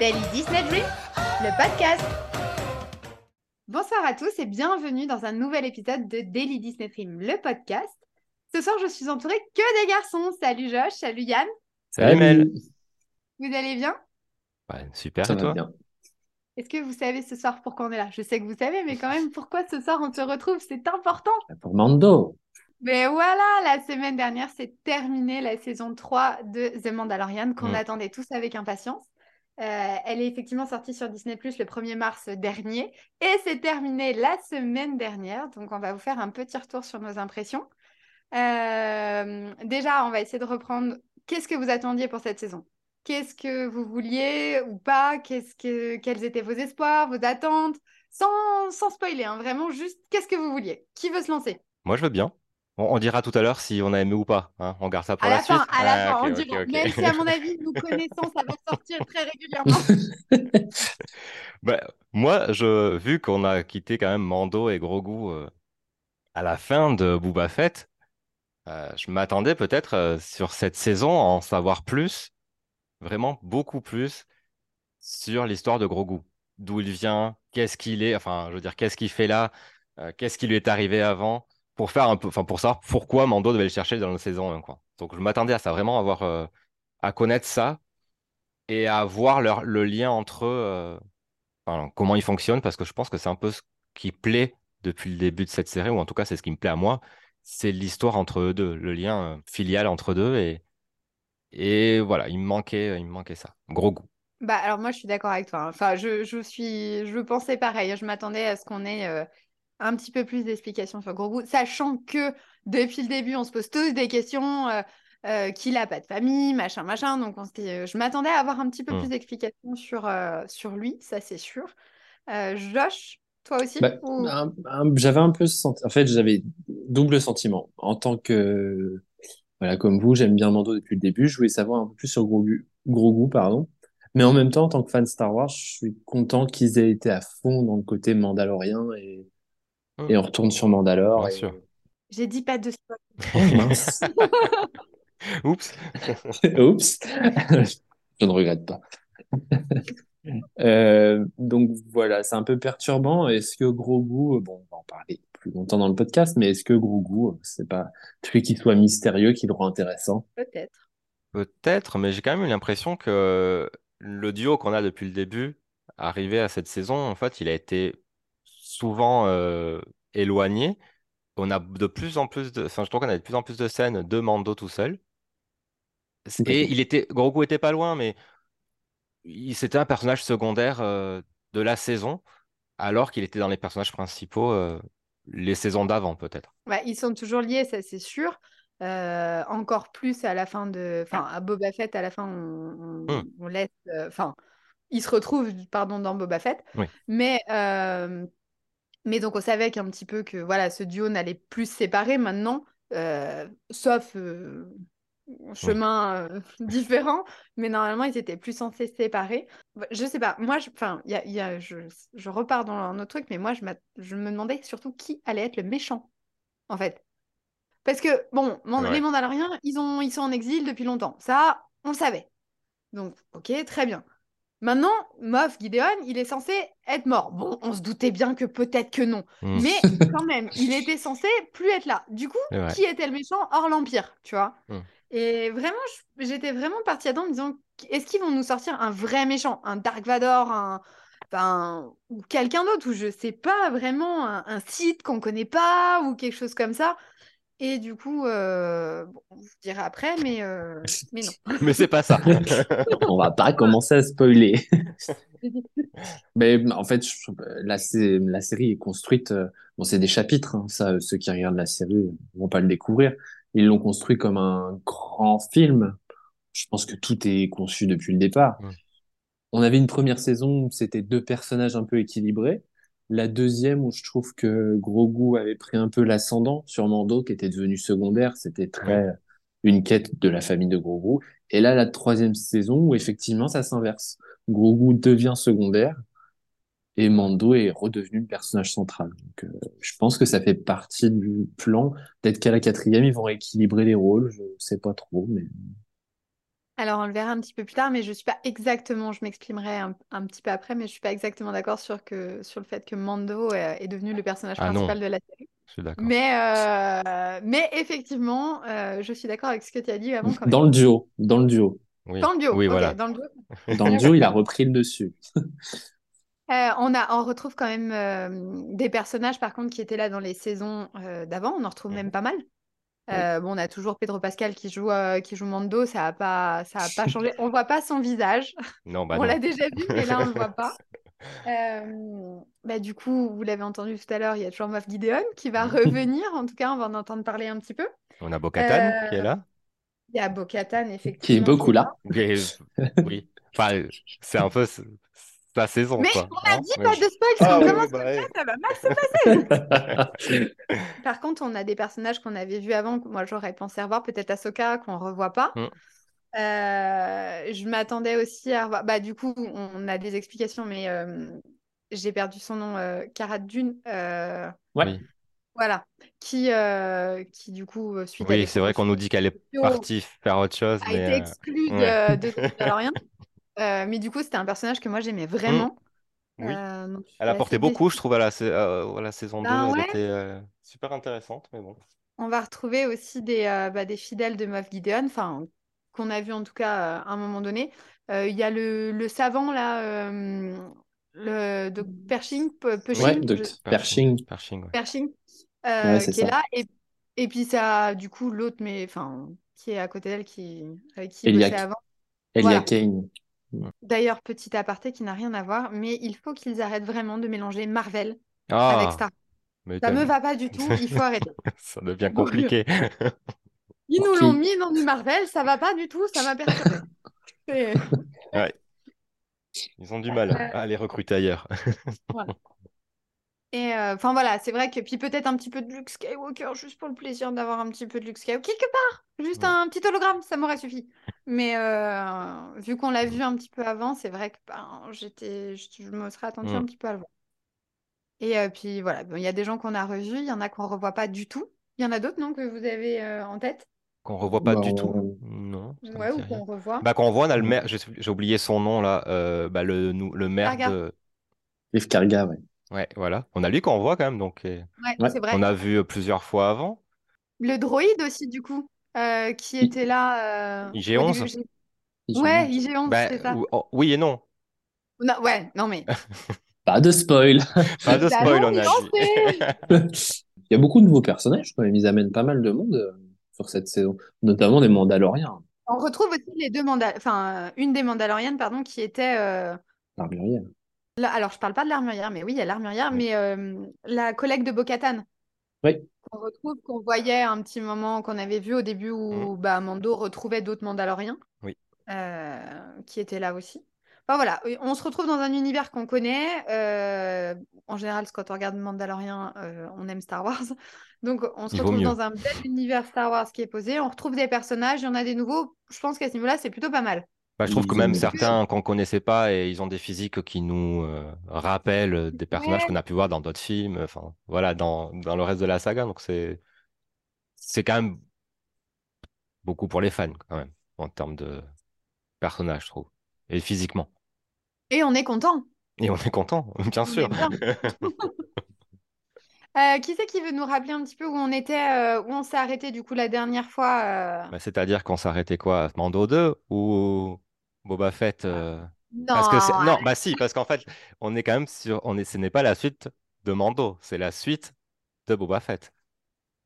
Daily Disney Dream, le podcast. Bonsoir à tous et bienvenue dans un nouvel épisode de Daily Disney Dream, le podcast. Ce soir, je suis entourée que des garçons. Salut Josh, salut Yann. Salut Mel. Vous allez bien? Ouais, super, Ça et toi? bien. Est-ce que vous savez ce soir pourquoi on est là? Je sais que vous savez, mais quand même, pourquoi ce soir on se retrouve? C'est important. Pour Mando. Mais voilà, la semaine dernière, c'est terminé la saison 3 de The Mandalorian qu'on Mm. attendait tous avec impatience. Euh, elle est effectivement sortie sur Disney Plus le 1er mars dernier et c'est terminé la semaine dernière. Donc, on va vous faire un petit retour sur nos impressions. Euh, déjà, on va essayer de reprendre. Qu'est-ce que vous attendiez pour cette saison? Qu'est-ce que vous vouliez ou pas? Qu'est-ce que... Quels étaient vos espoirs, vos attentes? Sans, spoiler, hein, vraiment juste qu'est-ce que vous vouliez? Qui veut se lancer? Moi, je veux bien. On, on dira tout à l'heure si on a aimé ou pas. hein. On garde ça pour À la, la fin, suite. à la Ah, fin, on dira. Même si, à mon avis, nous connaissons, ça va sortir très régulièrement. Bah, moi, je, vu qu'on a quitté quand même Mando et Grogu euh, à la fin de Boba Fett, euh, je m'attendais peut-être euh, sur cette saison à en savoir plus, vraiment beaucoup plus sur l'histoire de Grogu. D'où il vient, qu'est-ce qu'il est, enfin, je veux dire, qu'est-ce qu'il fait là, qu'est-ce qui lui est arrivé avant, pour faire un peu, enfin, pour savoir pourquoi Mando devait le chercher dans la saison 1, quoi. Donc, je m'attendais à ça, vraiment avoir, euh, à connaître ça et à voir leur- le lien entre eux, euh, comment ils fonctionnent, parce que je pense que c'est un peu ce qui plaît depuis le début de cette série, ou en tout cas, c'est ce qui me plaît à moi, c'est l'histoire entre eux deux, le lien euh, filial entre eux deux, et, et voilà, il me manquait, il me manquait ça. Gros goût. Bah, alors moi, je suis d'accord avec toi. hein. Enfin, je, je suis, je pensais pareil. Je m'attendais à ce qu'on ait euh, un petit peu plus d'explications sur Grogu, sachant que depuis le début, on se pose tous des questions. euh, euh, qu'il a pas de famille, machin, machin. Donc, on s'était- je m'attendais à avoir un petit peu Hmm. plus d'explications sur, euh, sur lui, ça c'est sûr. Euh, Josh, toi aussi Bah, ou- j'avais un peu ce senti- En fait, j'avais double sentiment. En tant que, voilà, comme vous, j'aime bien Mando depuis le début. Je voulais savoir un peu plus sur Grogu, Grogu, pardon. Mais en même temps, en tant que fan Star Wars, je suis content qu'ils aient été à fond dans le côté mandalorien et, Et on retourne sur Mandalore. Bien et- sûr. J'ai dit pas de spoil. Oh mince. Oups. Oups. Je ne regrette pas. Euh, donc voilà, c'est un peu perturbant. Est-ce que Grogu, euh, bon, on va en parler plus longtemps dans le podcast, mais est-ce que Grogu, euh, c'est pas le fait qu'il soit mystérieux qui le rend intéressant? Peut-être. Peut-être, mais j'ai quand même eu l'impression que le duo qu'on a depuis le début, arrivé à cette saison, en fait, il a été souvent euh, éloigné. On a de plus en plus de, enfin, je trouve qu'on a de plus en plus de scènes de Mando tout seul. Et il était, Grogu était pas loin, mais il- c'était un personnage secondaire euh, de la saison, alors qu'il était dans les personnages principaux euh, les saisons d'avant, peut-être. Ouais, ils sont toujours liés, ça c'est sûr. Euh, encore plus à la fin de. Enfin, à Boba Fett, à la fin, on, on- on laisse. euh, Enfin, il se retrouve, pardon, dans Boba Fett. Oui. Mais, euh, mais donc, on savait qu'un petit peu que voilà, ce duo n'allait plus se séparer maintenant, euh, sauf euh, chemin euh, différent. Mais normalement, ils étaient plus censés se séparer. Bah, Je sais pas, moi, je, enfin, y a, y a- je, je repars dans un autre truc, mais moi, je, je me demandais surtout qui allait être le méchant, en fait. Parce que, bon, Ouais. les Mandaloriens, ils ont, ils sont en exil depuis longtemps. Ça, on le savait. Donc, ok, très bien. Maintenant, Moff Gideon, il est censé être mort. Bon, on se doutait bien que peut-être que non. Hmm. Mais quand même, il était censé plus être là. Du coup, qui était le méchant hors l'Empire, tu vois? Hmm. Et vraiment, j'étais vraiment partie là-dedans en me disant, est-ce qu'ils vont nous sortir un vrai méchant? Un Dark Vador, un... Enfin, ou quelqu'un d'autre, ou je sais pas, vraiment un, un Sith qu'on connaît pas, ou quelque chose comme ça? Et du coup, euh, bon, je vous dirai après, mais, euh, mais non. Mais c'est pas ça. On va pas commencer à spoiler. Mais en fait, je- la, sé- la série est construite. euh, Bon, c'est des chapitres. hein, ça, ceux qui regardent la série vont pas le découvrir. Ils l'ont construit comme un grand film. Je pense que tout est conçu depuis le départ. On avait une première saison où c'était deux personnages un peu équilibrés. La deuxième où je trouve que Grogu avait pris un peu l'ascendant sur Mando, qui était devenu secondaire. C'était très une quête de la famille de Grogu. Et là, la troisième saison où effectivement ça s'inverse. Grogu devient secondaire et Mando est redevenu le personnage central. Donc, euh, je pense que ça fait partie du plan. Peut-être qu'à la quatrième, ils vont rééquilibrer les rôles. Je sais pas trop, mais Alors, on le verra un petit peu plus tard, mais je suis pas exactement, je m'exprimerai un, un petit peu après, mais je suis pas exactement d'accord sur, que, sur le fait que Mando euh, est devenu le personnage Ah non, principal de la série. je suis d'accord. Mais, euh, mais effectivement, euh, je suis d'accord avec ce que tu as dit avant quand même. Dans le duo, dans le duo. Oui, Dans le duo, oui, ok, voilà. dans le duo. Dans le duo, il a repris le dessus. Euh, on a, on retrouve quand même euh, des personnages, par contre, qui étaient là dans les saisons euh, d'avant. On en retrouve Mhm. même pas mal. Euh, bon, on a toujours Pedro Pascal qui joue, euh, qui joue Mando. Ça a pas, ça a pas changé. On voit pas son visage. Non, bah on l'a déjà vu, mais là, on le voit pas. Euh, bah, du coup, vous l'avez entendu tout à l'heure, il y a toujours Moff Gideon qui va revenir. En tout cas, on va en entendre parler un petit peu. On a Bo-Katan qui est là. Il y a Bo-Katan, effectivement. Qui est beaucoup est là. Oui. Enfin, c'est un peu sa saison, Mais quoi. on a hein. dit pas je- de spoil, si Ah on oui, commence oui, bah ouais. ça, va mal se passer. Par contre, on a des personnages qu'on avait vus avant, que moi j'aurais pensé revoir, peut-être Ahsoka, qu'on revoit pas. Mm. Euh, je m'attendais aussi à revoir. Bah, du coup, on a des explications, mais euh, j'ai perdu son nom, euh, Cara Dune. euh, Ouais. Oui. Voilà. Qui, euh, qui, du coup, suite à Oui, c'est vrai qu'on nous dit qu'elle est partie faire autre chose, a mais été exclue ouais. de, de. Euh, mais du coup, c'était un personnage que moi j'aimais vraiment. Mm. Oui. Euh, donc, Elle apportait beaucoup, déçue. je trouve, à la, euh, à la saison 2. Ben Elle ouais. était euh, super intéressante, mais bon. On va retrouver aussi des, euh, bah, des fidèles de Moff Gideon, enfin, qu'on a vu en tout cas euh, à un moment donné. Euh, Il y a le, le savant là, euh, le de Pershing, Ouais, Pershing, de je- Pershing. Pershing, ouais. Pershing, qui est là. Et, et puis ça, du coup, l'autre, mais enfin, qui est à côté d'elle, qui, avec qui il Elia, bossait avant. Elia Voilà. Kane. D'ailleurs, petit aparté qui n'a rien à voir, mais il faut qu'ils arrêtent vraiment de mélanger Marvel avec Ah, Star. mais Ça me va pas du tout, il faut arrêter. ça devient compliqué. Ils nous l'ont mis dans du Marvel, ça va pas du tout, ça m'a perturbé. Ouais. Ils ont du mal à les recruter ailleurs. Et euh, enfin voilà, c'est vrai que puis peut-être un petit peu de Luke Skywalker juste pour le plaisir d'avoir un petit peu de Luke Skywalker quelque part, juste Ouais. un petit hologramme, ça m'aurait suffi. Mais euh, vu qu'on l'a vu un petit peu avant, c'est vrai que ben, j'étais, je, je me serais attendue un Mm. petit peu à le voir. Et euh, puis voilà, bon, il y a des gens qu'on a revus, il y en a qu'on revoit pas du tout. Il y en a d'autres non que vous avez euh, en tête, Qu'on revoit pas Bah, du on- tout. Non, ouais, ou qu'on revoit. Bah, qu'on voit, on a le maire, j'ai oublié son nom là, euh, bah, le, le maire de. Liv Karga, ouais. Ouais, voilà. On a lui qu'on voit quand même, donc euh, Ouais, Ouais. c'est vrai. on a vu euh, plusieurs fois avant. Le droïde aussi du coup, euh, qui I- était là euh, au IG-11? début. j'ai- IG-11. Ouais, IG-11, Bah, c'est ça. ou- oh, oui et non. Non, ouais, non mais. Pas de spoil. Pas de Nous spoil, on a. Il y a beaucoup de nouveaux personnages quand même. Ils amènent pas mal de monde sur cette saison, notamment des Mandaloriens. On retrouve aussi les deux Mandal... enfin, une des Mandaloriennes, pardon, qui était. euh, L'armurière. Là- Alors, je parle pas de l'armurière, mais oui, il y a l'armurière, Oui. mais euh, la collègue de Bo-Katan. Oui. Qu'on retrouve, qu'on voyait un petit moment, qu'on avait vu au début où bah, Mando retrouvait d'autres Mandaloriens. Oui. euh, qui étaient là aussi. Enfin voilà, on se retrouve dans un univers qu'on connaît. euh, en général, quand on regarde Mandalorian, on aime Star Wars. Donc, on se Il retrouve dans un bel univers Star Wars qui est posé. On retrouve des personnages, il y en a des nouveaux. Je pense qu'à ce niveau-là, c'est plutôt pas mal. Bah, je trouve que même certains qu'on connaissait pas et ils ont des physiques qui nous euh, rappellent des personnages Ouais. qu'on a pu voir dans d'autres films, enfin voilà, dans, dans le reste de la saga. Donc c'est c'est quand même beaucoup pour les fans quand même en termes de personnages, je trouve, et physiquement. Et on est content. Et on est content, bien On sûr. bien. Euh, qui c'est qui veut nous rappeler un petit peu où on était, euh, où on s'est arrêté du coup la dernière fois euh, Bah, c'est-à-dire qu'on s'arrêtait quoi? à Mando 2 ou Boba Fett euh, Parce que c'est... Non, Non, bah si, parce qu'en fait, on est quand même sur. On est... Ce n'est pas la suite de Mando, c'est la suite de Boba Fett.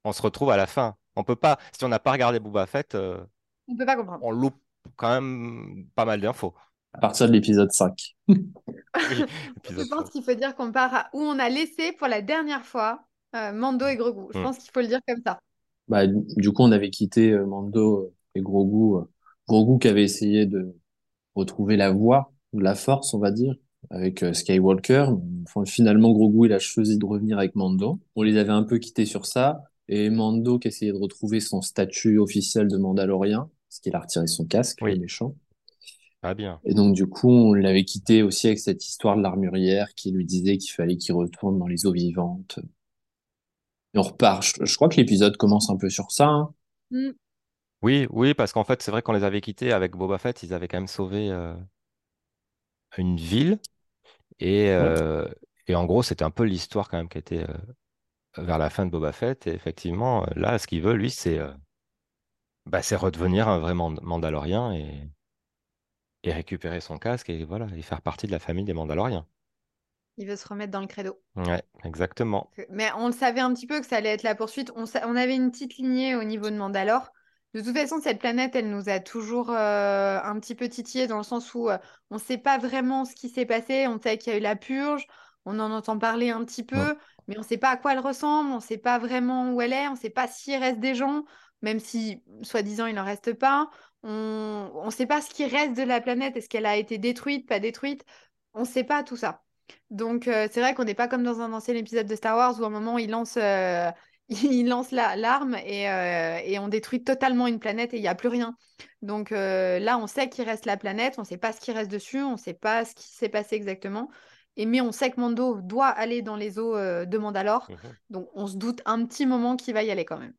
On se retrouve à la fin. On peut pas. Si on n'a pas regardé Boba Fett, euh, on peut pas comprendre. on loupe quand même pas mal d'infos. À partir de l'épisode 5. Oui, Je pense qu'il faut dire qu'on part à où on a laissé pour la dernière fois euh, Mando et Grogu. Je Mm. pense qu'il faut le dire comme ça. Bah, du coup, on avait quitté euh, Mando et Grogu. Grogu qui avait essayé de retrouver la voie, ou la force, on va dire, avec euh, Skywalker. Enfin, finalement, Grogu, il a choisi de revenir avec Mando. On les avait un peu quittés sur ça. Et Mando qui essayait de retrouver son statut officiel de Mandalorien, parce qu'il a retiré son casque, Oui. méchant. Ah bien. Et donc, du coup, on l'avait quitté aussi avec cette histoire de l'armurière qui lui disait qu'il fallait qu'il retourne dans les eaux vivantes. Et on repart. Je, je crois que l'épisode commence un peu sur ça. hein. Mm. Oui, oui, parce qu'en fait, c'est vrai qu'on les avait quittés avec Boba Fett, ils avaient quand même sauvé euh, une ville. Et, Ouais. euh, et en gros, c'était un peu l'histoire quand même qui était euh, vers la fin de Boba Fett. Et effectivement, euh, là, ce qu'il veut, lui, c'est euh, bah, c'est redevenir un vrai Mand- Mandalorien et, et récupérer son casque et voilà, et faire partie de la famille des Mandaloriens. Il veut se remettre dans le credo. Ouais, exactement. Que- Mais on le savait un petit peu que ça allait être la poursuite. On, sa- on avait une petite lignée au niveau de Mandalore. De toute façon, cette planète, elle nous a toujours euh, un petit peu titillé dans le sens où euh, on ne sait pas vraiment ce qui s'est passé. On sait qu'il y a eu la purge, on en entend parler un petit peu, mais on ne sait pas à quoi elle ressemble, on ne sait pas vraiment où elle est, on ne sait pas s'il reste des gens, même si, soi-disant, il n'en reste pas. On ne sait pas ce qui reste de la planète. Est-ce qu'elle a été détruite, pas détruite? On ne sait pas tout ça. Donc, euh, c'est vrai qu'on n'est pas comme dans un ancien épisode de Star Wars où à un moment il lance, il lance la, l'arme et, euh, et on détruit totalement une planète et il n'y a plus rien. Donc euh, là, on sait qu'il reste la planète, on ne sait pas ce qui reste dessus, on ne sait pas ce qui s'est passé exactement. Et, mais on sait que Mando doit aller dans les eaux euh, de Mandalore. Mhm. Donc on se doute un petit moment qu'il va y aller quand même.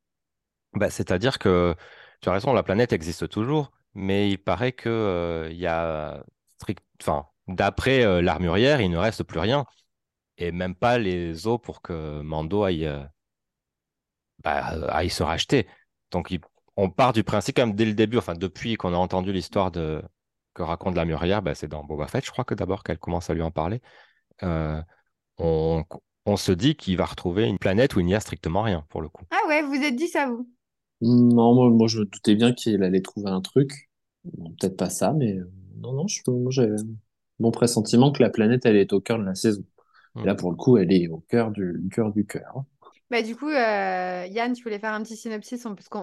Bah, c'est-à-dire que tu as raison, la planète existe toujours, mais il paraît que euh, il y a strict, enfin, d'après l'armurière, il ne reste plus rien et même pas les os pour que Mando aille, bah, euh, aille se racheter. Donc il- on part du principe quand même dès le début, enfin depuis qu'on a entendu l'histoire de que raconte l'armurière, bah, c'est dans Boba Fett, je crois que d'abord qu'elle commence à lui en parler. Euh, on, on se dit qu'il va retrouver une planète où il n'y a strictement rien pour le coup. Ah ouais, vous êtes dit ça, vous? Non, moi, moi, je me doutais bien qu'il allait trouver un truc. Bon, peut-être pas ça, mais euh, non, non, je, moi, j'ai bon pressentiment que la planète, elle est au cœur de la saison. Et Mm. là, pour le coup, elle est au cœur du cœur du cœur. Bah, du coup, euh, Yann, tu voulais faire un petit synopsis on- parce qu'on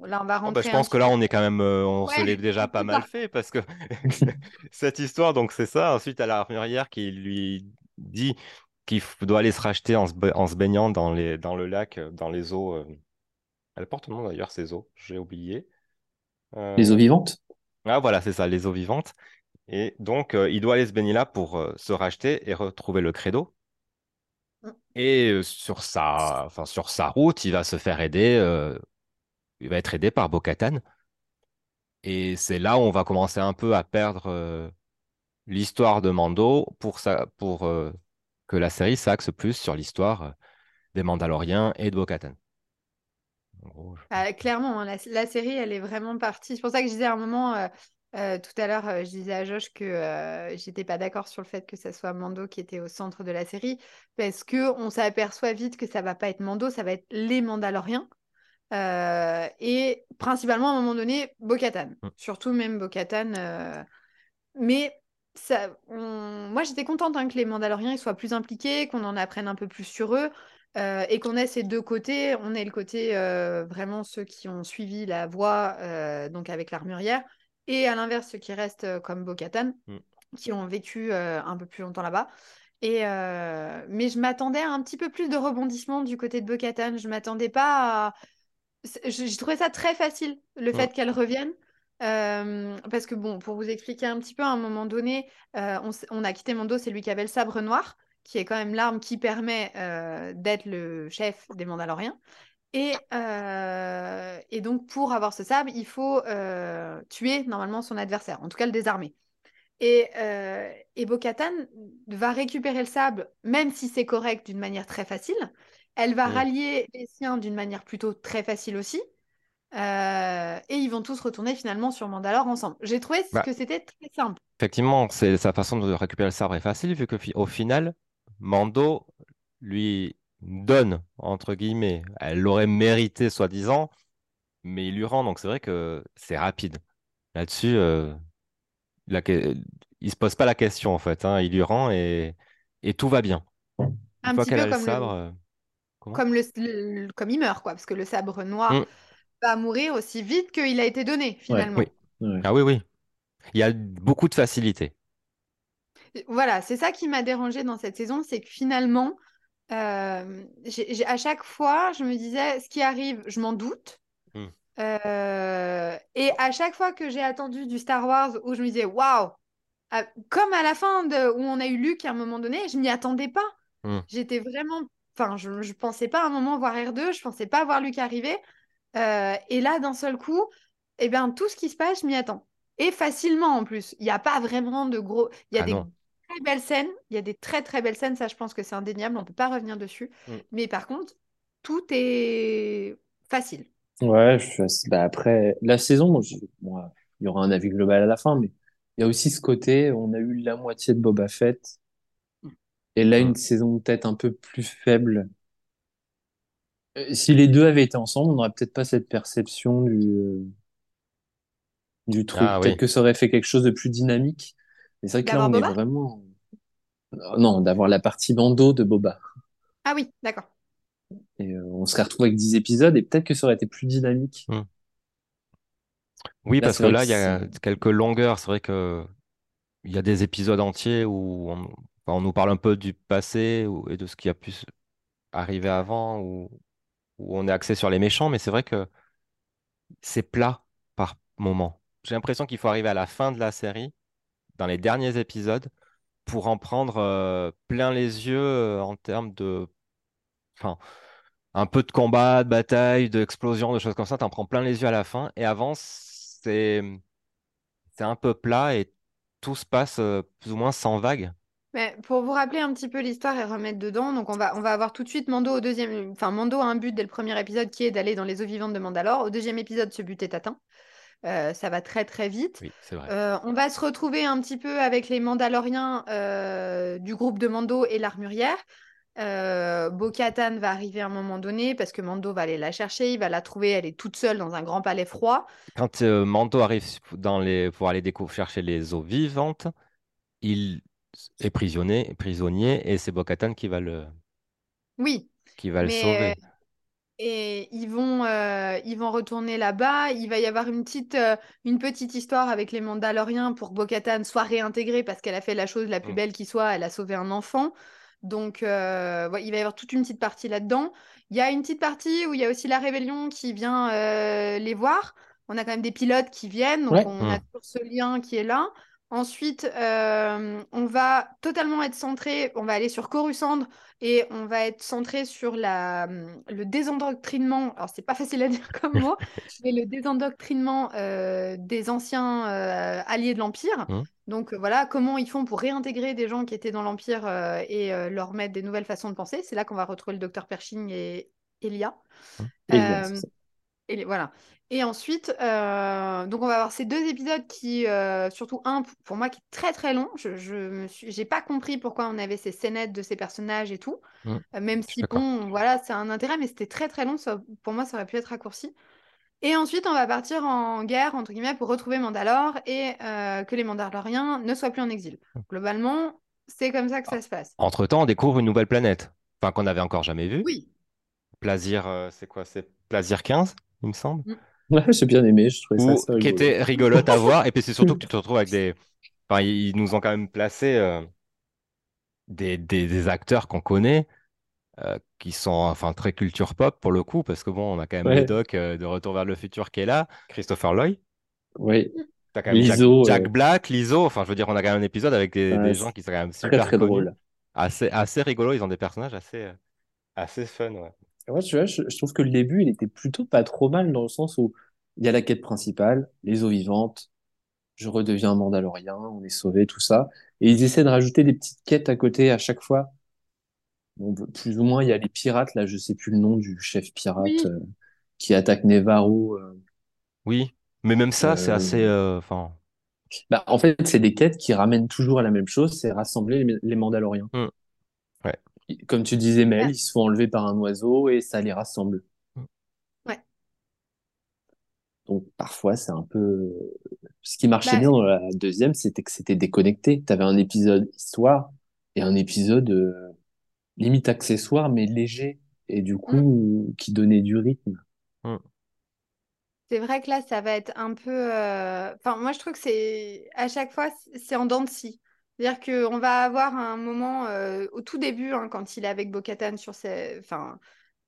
on- là, on va Oh, bah, rentrer je pense que là, on est quand même, euh, on se l'est déjà pas mal fait parce que cette histoire, donc c'est ça. Ensuite, à l'armurière qui lui dit qu'il doit aller se racheter en se, ba- en se baignant dans les, dans le lac, euh, dans les eaux. euh, Elle porte le nom d'ailleurs, ces eaux, j'ai oublié. Les eaux vivantes? Ah, voilà, c'est ça, les eaux vivantes. Et donc, euh, il doit aller se baigner là pour euh, se racheter et retrouver le credo. Et sur sa, enfin, sur sa route, il va se faire aider. euh, il va être aidé par Bo-Katan. Et c'est là où on va commencer un peu à perdre euh, l'histoire de Mando pour, euh, que la série s'axe plus sur l'histoire des Mandaloriens et de Bo-Katan. En gros, je- Ah, clairement, hein, la, la série, elle est vraiment partie. C'est pour ça que je disais à un moment, euh, tout à l'heure, euh, je disais à Josh que euh, j'étais pas d'accord sur le fait que ça soit Mando qui était au centre de la série, parce que on s'aperçoit vite que ça va pas être Mando, ça va être les Mandaloriens. Euh, et principalement, à un moment donné, Bo-Katan. Mm. Surtout même Bo-Katan. euh, Mais ça, on- moi, j'étais contente hein, que les Mandaloriens ils soient plus impliqués, qu'on en apprenne un peu plus sur eux. euh, et qu'on ait ces deux côtés, on ait le côté euh, vraiment ceux qui ont suivi la voie, euh, donc avec l'armurière, et à l'inverse ceux qui restent euh, comme Bo-Katan, Mm. qui ont vécu euh, un peu plus longtemps là-bas. Et euh, mais je m'attendais à un petit peu plus de rebondissement du côté de Bo-Katan. Je m'attendais pas à... J'ai trouvé ça très facile, le fait qu'elle revienne. Euh, parce que bon, pour vous expliquer un petit peu, à un moment donné, on, on a quitté Mando, c'est lui qui avait le sabre noir, qui est quand même l'arme qui permet d'être le chef des Mandaloriens. Et, euh, et donc, pour avoir ce sabre, il faut euh, tuer normalement son adversaire, en tout cas le désarmer. Et, euh, et Bo-Katan va récupérer le sable, même si c'est correct d'une manière très facile. Elle va rallier les siens d'une manière plutôt très facile aussi. Euh, et ils vont tous retourner finalement sur Mandalore ensemble. J'ai trouvé Bah, que c'était très simple. effectivement, c'est sa façon de récupérer le sabre est facile vu que au final, Mando lui donne entre guillemets, elle l'aurait mérité soi-disant, mais il lui rend. Donc c'est vrai que c'est rapide. Là-dessus, euh, la que- il se pose pas la question en fait. hein. Il lui rend et, et tout va bien. Une Un fois petit qu'elle a peu le comme sabre, le, euh, comme le, le- comme il meurt, quoi, parce que le sabre noir Mm. va mourir aussi vite qu'il a été donné Ouais. finalement. Oui. Ouais. Ah oui, oui. Il y a beaucoup de facilité. Voilà, c'est ça qui m'a dérangé dans cette saison, c'est que finalement, euh, à chaque fois, je me disais, ce qui arrive, je m'en doute. Mm. Euh, et à chaque fois que j'ai attendu du Star Wars où je me disais, waouh, comme à la fin de, où on a eu Luke à un moment donné, je m'y attendais pas. Mm. J'étais vraiment, enfin, je, je pensais pas à un moment voir R2, je pensais pas voir Luke arriver. Euh, et là, d'un seul coup, eh bien, tout ce qui se passe, je m'y attends. Et facilement en plus. Il n'y a pas vraiment de gros. Il y a Ah des non. Très belles scènes. Il y a des très très belles scènes. Ça, je pense que c'est indéniable. On ne peut pas revenir dessus. Mm. Mais par contre, tout est facile. Ouais, je suis assez- bah, après la saison, moi, je- moi, il y aura un avis global à la fin, mais il y a aussi ce côté, on a eu la moitié de Boba Fett, et là, Mm. une saison peut-être un peu plus faible. Euh, Si les deux avaient été ensemble, on n'aurait peut-être pas cette perception du, euh, du truc. Ah Peut-être oui. que ça aurait fait quelque chose de plus dynamique. Mais c'est vrai que là, est vraiment. Non, d'avoir la partie Mando de Boba. Ah oui, d'accord. Et euh, on serait retrouvé avec 10 épisodes, et peut-être que ça aurait été plus dynamique. Oui, Là, parce que là, il y a quelques longueurs. C'est vrai que il y a des épisodes entiers où on, enfin, on nous parle un peu du passé ou- et de ce qui a pu arriver avant, où, où on est axé sur les méchants, mais c'est vrai que c'est plat par moment. J'ai l'impression qu'il faut arriver à la fin de la série, dans les derniers épisodes, pour en prendre euh, plein les yeux euh, en termes de, enfin, un peu de combat, de bataille, d'explosion, de choses comme ça. T'en prends plein les yeux à la fin, et avant, c'est un peu plat et tout se passe euh, plus ou moins sans vague. Mais pour vous rappeler un petit peu l'histoire et remettre dedans, donc on va, on va avoir tout de suite Mando au deuxième. Enfin, Mando a un but dès le premier épisode qui est d'aller dans les eaux vivantes de Mandalore. Au deuxième épisode, ce but est atteint. Euh, ça va très très vite. Oui, c'est vrai. Euh, on va se retrouver un petit peu avec les Mandaloriens euh, du groupe de Mando et l'armurière. Euh, Bo-Katan va arriver à un moment donné parce que Mando va aller la chercher, il va la trouver, elle est toute seule dans un grand palais froid. Quand Mando arrive dans les... pour aller chercher les eaux vivantes, il est prisonnier, prisonnier et c'est Bo-Katan qui va le, Oui, qui va le sauver. Et ils vont, euh, ils vont retourner là-bas. Il va y avoir une petite, euh, une petite histoire avec les Mandaloriens pour que Bo-Katan soit réintégrée parce qu'elle a fait la chose la plus Mm. belle qui soit. Elle a sauvé un enfant. Donc, euh, ouais, il va y avoir toute une petite partie là-dedans. Il y a une petite partie où il y a aussi la rébellion qui vient les voir. On a quand même des pilotes qui viennent, donc Ouais. on a Mm. toujours ce lien qui est là. Ensuite, euh, on va totalement être centré. On va aller sur Coruscant et on va être centré sur la, le désendoctrinement. Alors, c'est pas facile à dire comme mot, mais le désendoctrinement euh, des anciens euh, alliés de l'Empire. Mm. Donc voilà, comment ils font pour réintégrer des gens qui étaient dans l'Empire et leur mettre des nouvelles façons de penser. C'est là qu'on va retrouver le docteur Pershing et Elia. Et et les- voilà. Et ensuite, euh, donc on va avoir ces deux épisodes qui, euh, surtout un pour moi qui est très très long. Je, je me suis, j'ai pas compris pourquoi on avait ces scénettes de ces personnages et tout. Mm. Euh, même Je si bon, voilà, c'est un intérêt, mais c'était très très long. Ça, pour moi, ça aurait pu être raccourci. Et ensuite, on va partir en guerre entre guillemets pour retrouver Mandalore et que les Mandaloriens ne soient plus en exil. Globalement, c'est comme ça que ça se passe. Entre-temps, on découvre une nouvelle planète, enfin qu'on n'avait encore jamais vue. Oui. Euh, c'est quoi? C'est Plazir 15, il me semble. Ouais, j'ai bien aimé, je trouvais ça Ou assez qui rigolo. était rigolote à voir. Et puis c'est surtout que tu te retrouves avec des. Enfin, ils nous ont quand même placé euh, des, des, des acteurs qu'on connaît, euh, qui sont enfin très culture pop pour le coup, parce que bon, on a quand même Ouais. Médoc euh, de Retour vers le futur qui est là, Christopher Lloyd. Oui, T'as quand même Jack, Lizzo, Jack Black, Lizzo. Enfin, je veux dire, on a quand même un épisode avec des, Ouais, des c'est gens qui sont quand même super très connus, drôle. assez, assez rigolos. Ils ont des personnages assez, assez fun, ouais. Ouais, tu vois, je, je trouve que le début, il était plutôt pas trop mal dans le sens où il y a la quête principale, les eaux vivantes, je redeviens un Mandalorien, on est sauvé, tout ça. Et ils essaient de rajouter des petites quêtes à côté à chaque fois. Bon, plus ou moins, il y a les pirates, là, je sais plus le nom du chef pirate Oui. euh, qui attaque Nevarro. euh. Oui, mais même ça, c'est Euh, assez. euh, Enfin, Bah, en fait, c'est des quêtes qui ramènent toujours à la même chose, c'est rassembler les, les Mandaloriens. Hmm. Comme tu disais, Mel, Ouais. ils se font enlever par un oiseau et ça les rassemble. Ouais. Donc parfois, c'est un peu... Ce qui marchait Bah, bien dans la deuxième, c'était que c'était déconnecté. Tu avais un épisode histoire et un épisode euh, limite accessoire, mais léger. Et du coup, qui donnait du rythme. C'est vrai que là, ça va être un peu. euh, Enfin, moi, je trouve que c'est à chaque fois, c'est en dents de scie. C'est-à-dire qu'on va avoir un moment euh, au tout début, hein, quand il est avec Bo-Katan sur ses... enfin,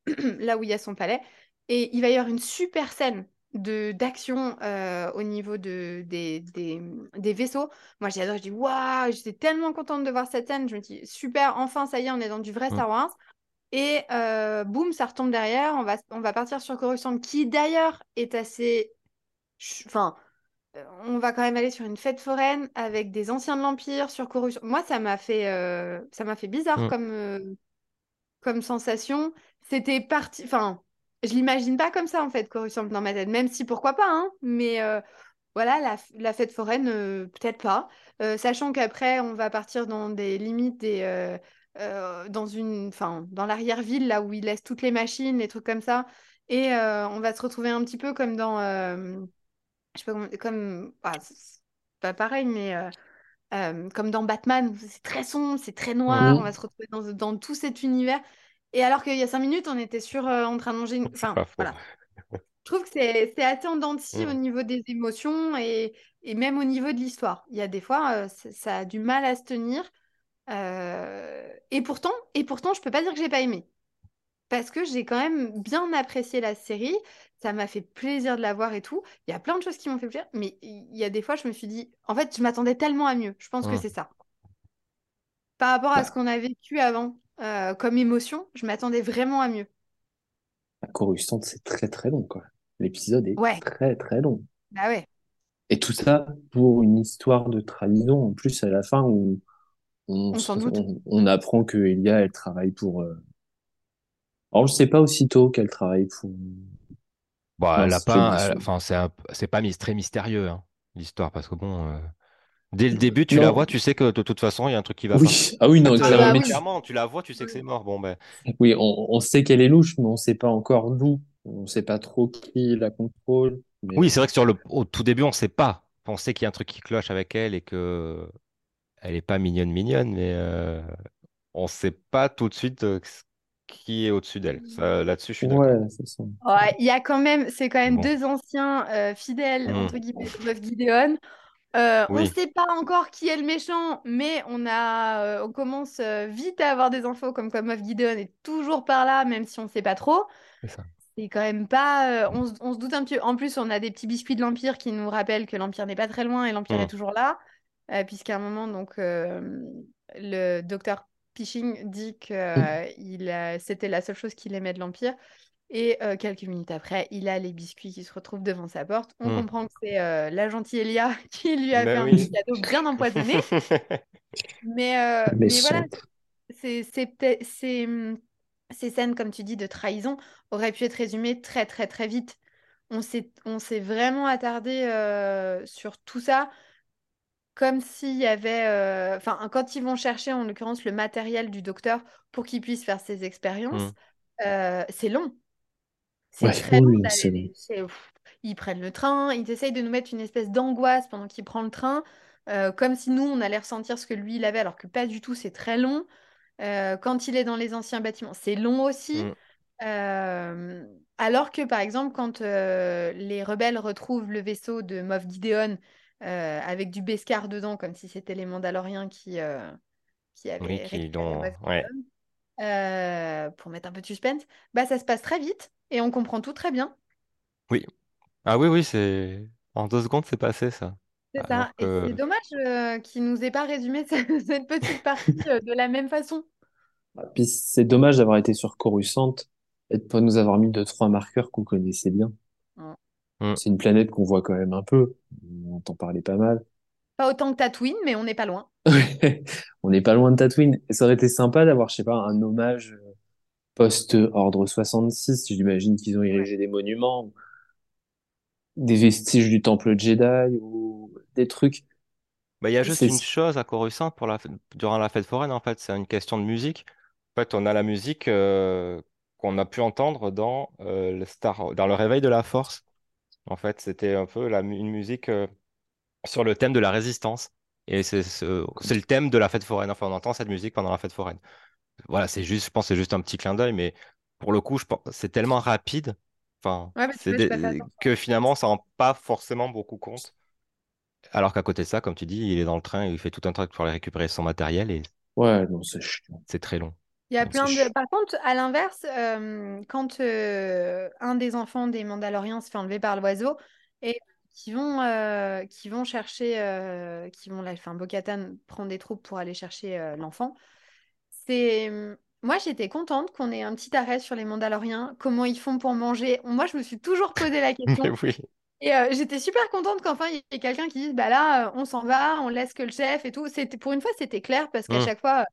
là où il y a son palais, et il va y avoir une super scène de d'action euh, au niveau de, des, des, des vaisseaux. Moi, j'ai adoré, je dis waouh, j'étais tellement contente de voir cette scène. Je me dis super, enfin, ça y est, on est dans du vrai Mm. Star Wars. Et euh, boum, ça retombe derrière. On va, on va partir sur Coruscant, qui d'ailleurs est assez enfin, on va quand même aller sur une fête foraine avec des anciens de l'Empire sur Coruscant. Moi, ça m'a fait, euh, ça m'a fait bizarre Mm. comme, euh, comme sensation. C'était parti. Enfin, je l'imagine pas comme ça en fait, Coruscant dans ma tête. Même si pourquoi pas, hein. Mais euh, voilà, la, la fête foraine, euh, peut-être pas. Euh, sachant qu'après, on va partir dans des limites des. euh, euh, dans une, enfin, dans l'arrière-ville, là où ils laissent toutes les machines, les trucs comme ça. Et euh, on va se retrouver un petit peu comme dans. Je sais pas comme. ah, c'est pas pareil, mais. euh, euh, comme dans Batman, c'est très sombre, c'est très noir, on va se retrouver dans, dans tout cet univers. Et alors qu'il y a cinq minutes, on était sur, euh, en train de manger une... Enfin, voilà. Je trouve que c'est assez en scie au niveau des émotions et, et même au niveau de l'histoire. Il y a des fois, ça, a du mal à se tenir. Et pourtant, et pourtant, je peux pas dire que j'ai pas aimé. Parce que j'ai quand même bien apprécié la série. Ça m'a fait plaisir de la voir et tout. Il y a plein de choses qui m'ont fait plaisir. Mais il y a des fois, je me suis dit, en fait, je m'attendais tellement à mieux. Je pense que c'est ça. Par rapport à ce Bah, qu'on a vécu avant, euh, comme émotion, je m'attendais vraiment à mieux. Coruscant, c'est très très long, quoi. L'épisode est Ouais, très très long. bah ouais. Et tout ça pour une histoire de trahison, en plus à la fin où on, apprend que Elia, elle travaille pour... euh, Alors je sais pas aussitôt qu'elle travaille pour... Bah, elle a Mince, j'ai oublié pas, elle- son... enfin, c'est un- c'est pas très mystérieux, hein, l'histoire, parce que bon, euh, dès le début, tu la vois, Non, tu sais que de toute façon, il y a un truc qui va pas. oui, ah oui, non, Ah euh, bah oui. clairement, tu la vois, tu sais que c'est mort. Bon, ben, Oui, on, on sait qu'elle est louche, mais on sait pas encore d'où. On sait pas trop qui la contrôle. Mais oui, c'est vrai que sur le, au tout début, on sait pas. On sait qu'il y a un truc qui cloche avec elle et que elle est pas mignonne, mignonne, mais euh, on sait pas tout de suite euh, qui est au-dessus d'elle. Là-dessus, je suis d'accord. ouais, c'est ça. Ouais, il y a quand même, c'est quand même Bon. deux anciens euh, fidèles, Hmm. entre guillemets, de Moff Gideon. Euh, on ne sait pas encore qui est le méchant, mais on a, euh, on commence vite à avoir des infos comme quoi Moff Gideon est toujours par là, même si on ne sait pas trop. c'est ça. C'est quand même pas. euh, on, se on se doute un petit peu. En plus, on a des petits biscuits de l'Empire qui nous rappellent que l'Empire n'est pas très loin et l'Empire est Hmm. toujours là. Euh, puisqu'à un moment, donc, euh, le docteur Piching dit que euh, il, c'était la seule chose qu'il aimait de l'Empire. Et euh, quelques minutes après, il a les biscuits qui se retrouvent devant sa porte. On Hmm. comprend que c'est euh, la gentille Elia qui lui a fait Ben un petit cadeau bien empoisonné. Mais, euh, mais voilà, Méchante. c'est, c'est peut-être- c'est, hum, ces scènes, comme tu dis, de trahison auraient pu être résumées très, très, très vite. On s'est, on s'est vraiment attardé sur tout ça, comme s'il y avait... euh, Enfin, quand ils vont chercher, en l'occurrence, le matériel du docteur pour qu'il puisse faire ses expériences, Hmm. euh, c'est long. C'est Ouais, très long oui, Ils prennent le train, ils essayent de nous mettre une espèce d'angoisse pendant qu'il prend le train, euh, comme si nous, on allait ressentir ce que lui, il avait, alors que pas du tout, c'est très long. Quand il est dans les anciens bâtiments, c'est long aussi. Euh, alors que, par exemple, quand les rebelles retrouvent le vaisseau de Moff Gideon euh, avec du Beskar dedans, comme si c'était les Mandaloriens qui, euh, qui Oui, avaient qui récupéré l'ont. Moff Ouais. Gideon, euh, pour mettre un peu de suspense, bah, ça se passe très vite et on comprend tout très bien. Oui. Ah oui, oui, c'est. En deux secondes, c'est passé ça. C'est. Et dommage euh, qu'il nous ait pas résumé cette, petite partie de la même façon. Puis c'est dommage d'avoir été sur Coruscant et de pas nous avoir mis deux, trois marqueurs qu'on connaissait bien. Mm. C'est une planète qu'on voit quand même un peu. On entend parler pas mal. Pas autant que Tatooine, mais on n'est pas loin. On n'est pas loin de Tatooine. Et ça aurait été sympa d'avoir, je sais pas, un hommage euh, post-Ordre 66. J'imagine qu'ils ont Ouais. érigé des monuments, des vestiges du temple Jedi ou des trucs. Bah, il y a juste C'est, une chose à Coruscant pour la... fête- durant la fête foraine, en fait, c'est une question de musique. En fait, on a la musique euh, qu'on a pu entendre dans, euh, le Star... dans le Réveil de la Force. En fait, c'était un peu la... mu- une musique euh, sur le thème de la résistance. Et c'est ce- c'est le thème de la fête foraine. Enfin, on entend cette musique pendant la fête foraine. Voilà, c'est juste, je pense, que c'est juste un petit clin d'œil, mais pour le coup, je pense, c'est tellement rapide, enfin, Ouais, parce c'est que pas des- finalement, ça rend pas forcément beaucoup compte. Alors qu'à côté de ça, comme tu dis, il est dans le train, il fait tout un truc pour aller récupérer son matériel et ouais, non, c'est chiant. c'est très long. Il y a Non, plein de. Par contre, à l'inverse, euh, quand euh, un des enfants des Mandaloriens se fait enlever par l'oiseau et qui vont, euh, qui vont chercher, qui vont là, enfin, Bo-Katan prend des troupes pour aller chercher l'enfant. C'est moi, j'étais contente qu'on ait un petit arrêt sur les Mandaloriens. Comment ils font pour manger? Moi, je me suis toujours posé la question. oui. Et euh, j'étais super contente qu'enfin il y ait quelqu'un qui dise bah là, on s'en va, on laisse que le chef et tout. C'était pour une fois, c'était clair parce qu'à Hmm. chaque fois,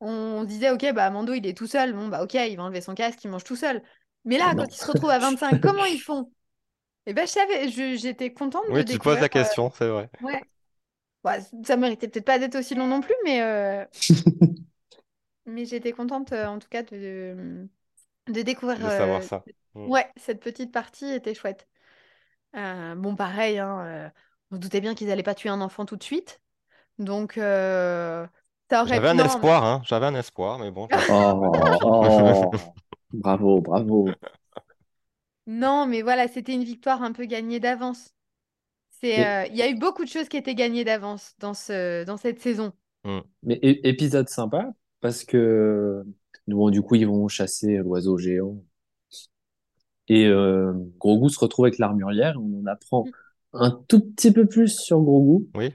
on disait ok, bah Mando il est tout seul. Bon, bah ok, il va enlever son casque, il mange tout seul. Mais là, Ah quand il se retrouve à 25, comment ils font? Et ben je savais, j'étais contente de Oui, tu te poses découvrir. la question, c'est vrai. euh, ouais. Bah, ça méritait peut-être pas d'être aussi long non plus, mais, euh, mais j'étais contente euh, en tout cas de, de, de découvrir. De savoir euh, ça. Hmm. Ouais, cette petite partie était chouette. Euh, bon, pareil, hein, euh, on se doutait bien qu'ils allaient pas tuer un enfant tout de suite. Donc, euh, J'avais un Non, espoir, hein. J'avais un espoir, mais bon. je- Oh, oh, bravo, bravo. non, mais voilà, c'était une victoire un peu gagnée d'avance. C'est, euh, il y a eu beaucoup de choses qui étaient gagnées d'avance dans ce, dans cette saison. Hmm. mais épisode sympa parce que bon, du coup, ils vont chasser l'oiseau géant. Et euh, Grogu se retrouve avec l'armurière. On en apprend un tout petit peu plus sur Grogu. Oui.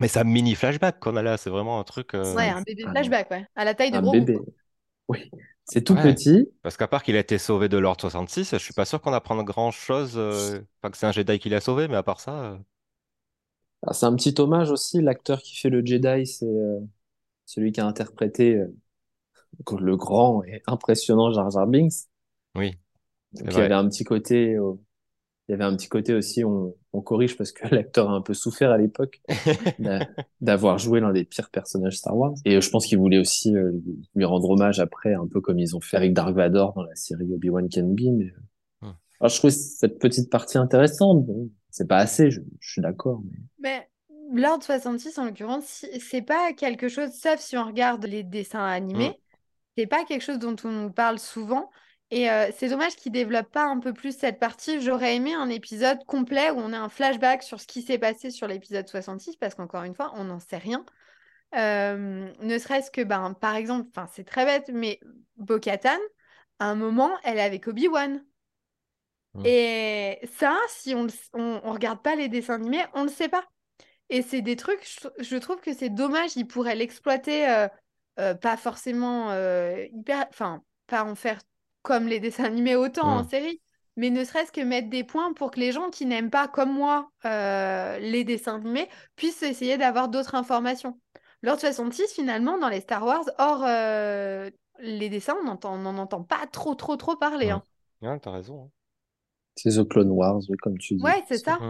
Mais c'est un mini flashback qu'on a là. C'est vraiment un truc. euh, Ouais, un bébé un- flashback, ouais, à la taille de Un gros bébé. Oui, c'est tout Ouais. petit. Parce qu'à part qu'il a été sauvé de l'Ordre 66, je suis pas sûr qu'on apprenne grand-chose. euh, Enfin, que c'est un Jedi qui l'a sauvé, mais à part ça. euh, Alors, C'est un petit hommage aussi. L'acteur qui fait le Jedi, c'est celui qui a interprété le grand et impressionnant Jar Jar Binks. Oui, Donc, il y avait un petit côté, il y avait un petit côté aussi, on, on corrige parce que l'acteur a un peu souffert à l'époque d'a- d'avoir joué l'un des pires personnages Star Wars. Et euh, je pense qu'il voulait aussi euh, lui rendre hommage après, un peu comme ils ont fait avec Dark Vador dans la série Obi-Wan Kenobi. Mais... euh, Hmm. Alors, je trouve cette petite partie intéressante. Bon, c'est pas assez, je, je suis d'accord. Mais... Mais l'Ordre 66, en l'occurrence, c'est pas quelque chose, sauf si on regarde les dessins animés, Hmm. c'est pas quelque chose dont on nous parle souvent. Et euh, c'est dommage qu'ils développent pas un peu plus cette partie. J'aurais aimé un épisode complet où on a un flashback sur ce qui s'est passé sur l'épisode 66, parce qu'encore une fois, on n'en sait rien. Euh, ne serait-ce que, ben, par exemple, c'est très bête, mais Bo-Katan, à un moment, elle est avec Obi-Wan. Hmm. Et ça, si on, on regarde pas les dessins animés, on le sait pas. Et c'est des trucs, je, je trouve que c'est dommage, ils pourraient l'exploiter, euh, euh, pas forcément hyper, enfin, pas en faire comme les dessins animés autant en Hmm. série, mais ne serait-ce que mettre des points pour que les gens qui n'aiment pas, comme moi, euh, les dessins animés, puissent essayer d'avoir d'autres informations. L'Ordre 66, finalement, dans les Star Wars, hors euh, les dessins, on n'en entend pas trop, trop, trop parler. Hmm. hein. Ouais, t'as raison. hein. C'est The Clone Wars, comme tu dis. Ouais, c'est ça.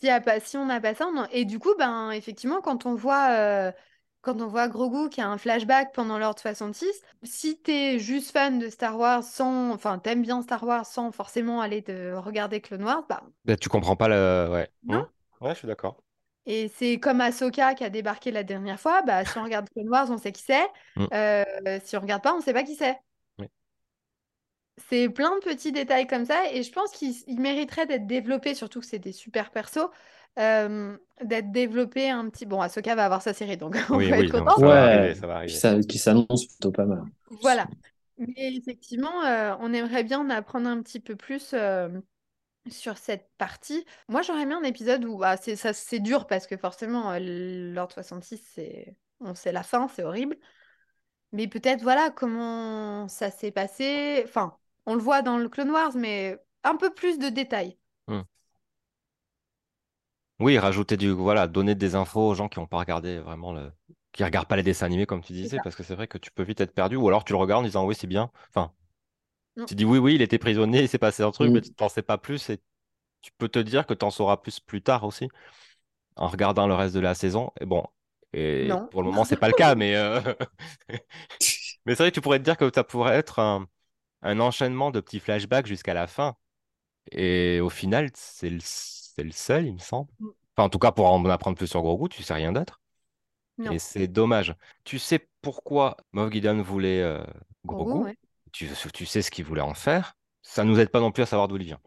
Si, y a pas, si on n'a pas ça, on en- et du coup, ben, effectivement, quand on voit, euh, quand on voit Grogu qui a un flashback pendant l'Ordre 66, si t'es juste fan de Star Wars sans, enfin, t'aimes bien Star Wars sans forcément aller te regarder Clone Wars, bah, Bah, tu comprends pas le. Ouais. non. Hmm. Ouais, je suis d'accord. Et c'est comme Ahsoka qui a débarqué la dernière fois, bah, si on regarde Clone Wars, on sait qui c'est. Hmm. Euh, si on regarde pas, on sait pas qui c'est. Oui. C'est plein de petits détails comme ça, et je pense qu'ils ils mériteraient d'être développés, surtout que c'est des super persos, euh, d'être développés un petit... Bon, Ahsoka va avoir sa série, donc on Oui, peut oui, être content. ça va arriver, ça va qui arriver. qui s'annonce plutôt pas mal. Voilà. Mais effectivement, euh, on aimerait bien en apprendre un petit peu plus euh, sur cette partie. Moi, j'aurais aimé un épisode où bah, c'est ça, c'est dur parce que forcément, l'Ordre 66, c'est on sait la fin, c'est horrible. Mais peut-être, voilà, comment ça s'est passé. Enfin, on le voit dans le Clone Wars, mais un peu plus de détails. Oui, rajouter du. Voilà, donner des infos aux gens qui n'ont pas regardé vraiment le. Qui regardent pas les dessins animés, comme tu disais, parce que c'est vrai que tu peux vite être perdu, ou alors tu le regardes en disant oui, c'est bien. Enfin, Non. tu dis oui, oui, il était prisonnier, il s'est passé un truc, Mm. mais tu t'en sais pas plus et tu peux te dire que tu en sauras plus plus tard aussi, en regardant le reste de la saison. Et bon, et Non. pour le moment, c'est pas le cas, mais, euh, mais c'est vrai que tu pourrais te dire que ça pourrait être un, un enchaînement de petits flashbacks jusqu'à la fin. Et au final, c'est le, c'est le seul, il me semble. Mm. Enfin, en tout cas, pour en apprendre plus sur Grogu, tu sais rien d'autre. Et c'est dommage. Tu sais pourquoi Moff Gideon voulait euh, Grogu, Grogu. ouais. Tu, tu sais ce qu'il voulait en faire. Ça nous aide pas non plus à savoir d'où il vient.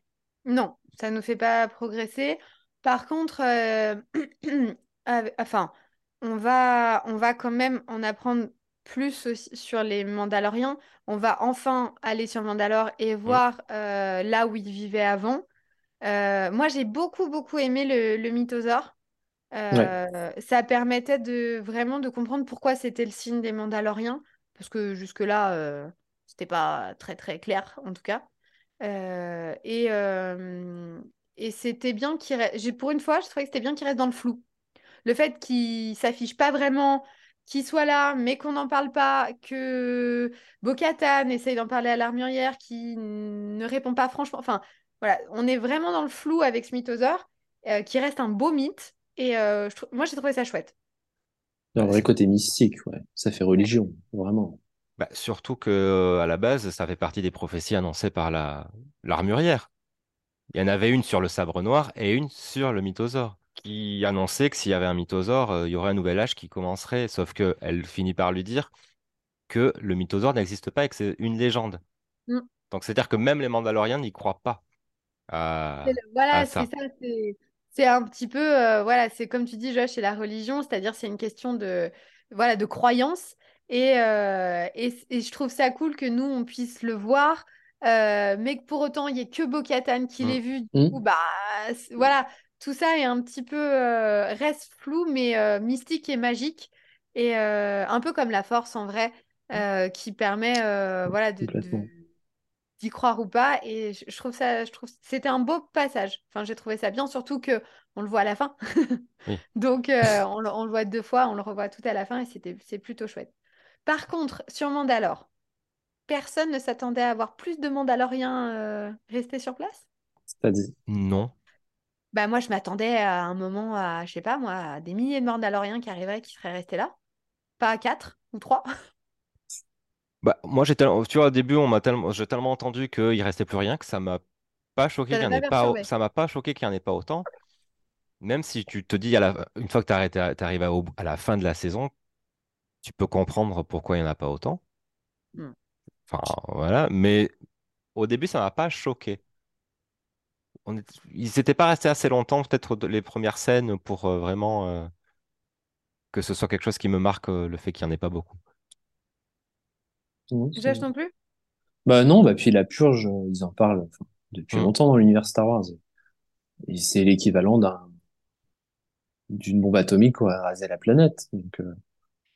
Non, ça nous fait pas progresser. Par contre, euh, enfin, on va, on va quand même en apprendre plus aussi sur les Mandaloriens. On va enfin aller sur Mandalore et voir euh, là où ils vivaient avant. Euh, moi, j'ai beaucoup, beaucoup aimé le, le mythosaure. Ouais. Euh, ça permettait de vraiment de comprendre pourquoi c'était le signe des Mandaloriens, parce que jusque-là, euh, c'était pas très, très clair, en tout cas. Et euh, et c'était bien qu'il reste. Pour une fois, je trouvais que c'était bien qu'il reste dans le flou. Le fait qu'il s'affiche pas vraiment, qu'il soit là, mais qu'on n'en parle pas, que Bocatan essaye d'en parler à l'armurière, qui ne répond pas franchement. Enfin, voilà, on est vraiment dans le flou avec ce mythosaure, euh, qui reste un beau mythe. Et moi, j'ai trouvé ça chouette. Il y a un vrai côté mystique, ouais. Ça fait religion, vraiment. Bah, surtout que à la base, ça fait partie des prophéties annoncées par la l'armurière. Il y en avait une sur le sabre noir et une sur le mythosaure, qui annonçait que s'il y avait un mythosaure, euh, il y aurait un nouvel âge qui commencerait. Sauf que elle finit par lui dire que le mythosaure n'existe pas et que c'est une légende. Mm. Donc c'est-à-dire que même les Mandaloriens n'y croient pas à, Voilà, c'est ça. c'est- C'est un petit peu, euh, voilà, c'est comme tu dis, Josh, c'est la religion, c'est-à-dire c'est une question de, voilà, de croyance. Et, euh, et, et je trouve ça cool que nous, on puisse le voir, euh, mais que pour autant, il n'y ait que Bo-Katan qui Mm. l'ait vu. Du Mm. coup, bah, voilà, tout ça est un petit peu, euh, reste flou, mais euh, mystique et magique. Et euh, un peu comme la force, en vrai, euh, qui permet, euh, voilà, de- d'y croire ou pas. Et je, je trouve ça, je trouve c'était un beau passage. Enfin, j'ai trouvé ça bien, surtout que on le voit à la fin. Oui. Donc, euh, on, le- on le voit deux fois, on le revoit tout à la fin et c'était, c'est plutôt chouette. Par contre, sur Mandalore, personne ne s'attendait à avoir plus de Mandaloriens euh, restés sur place? C'est-à-dire? Non. Bah moi, je m'attendais à un moment à, je sais pas moi, à des milliers de Mandaloriens qui arriveraient, qui seraient restés là. Pas à quatre ou trois. Bah, moi, j'ai tellement, tu vois, au début, on m'a tellement, j'ai tellement entendu qu'il restait plus rien que ça m'a pas choqué qu'il n'y en pas ait pas, au- ça m'a pas choqué qu'il n'y en ait pas autant. Même si tu te dis, à la, une fois que tu arrives à, au- à la fin de la saison, tu peux comprendre pourquoi il n'y en a pas autant. Hmm. Enfin, voilà. Mais au début, ça m'a pas choqué. On est- Ils n'étaient pas restés assez longtemps, peut-être de- les premières scènes, pour euh, vraiment euh, que ce soit quelque chose qui me marque euh, le fait qu'il n'y en ait pas beaucoup. Josh non plus? Bah non, bah puis la purge, euh, ils en parlent enfin, depuis Mm. longtemps dans l'univers Star Wars. Et c'est l'équivalent d'un d'une bombe atomique qui aurait rasé la planète. Donc, euh,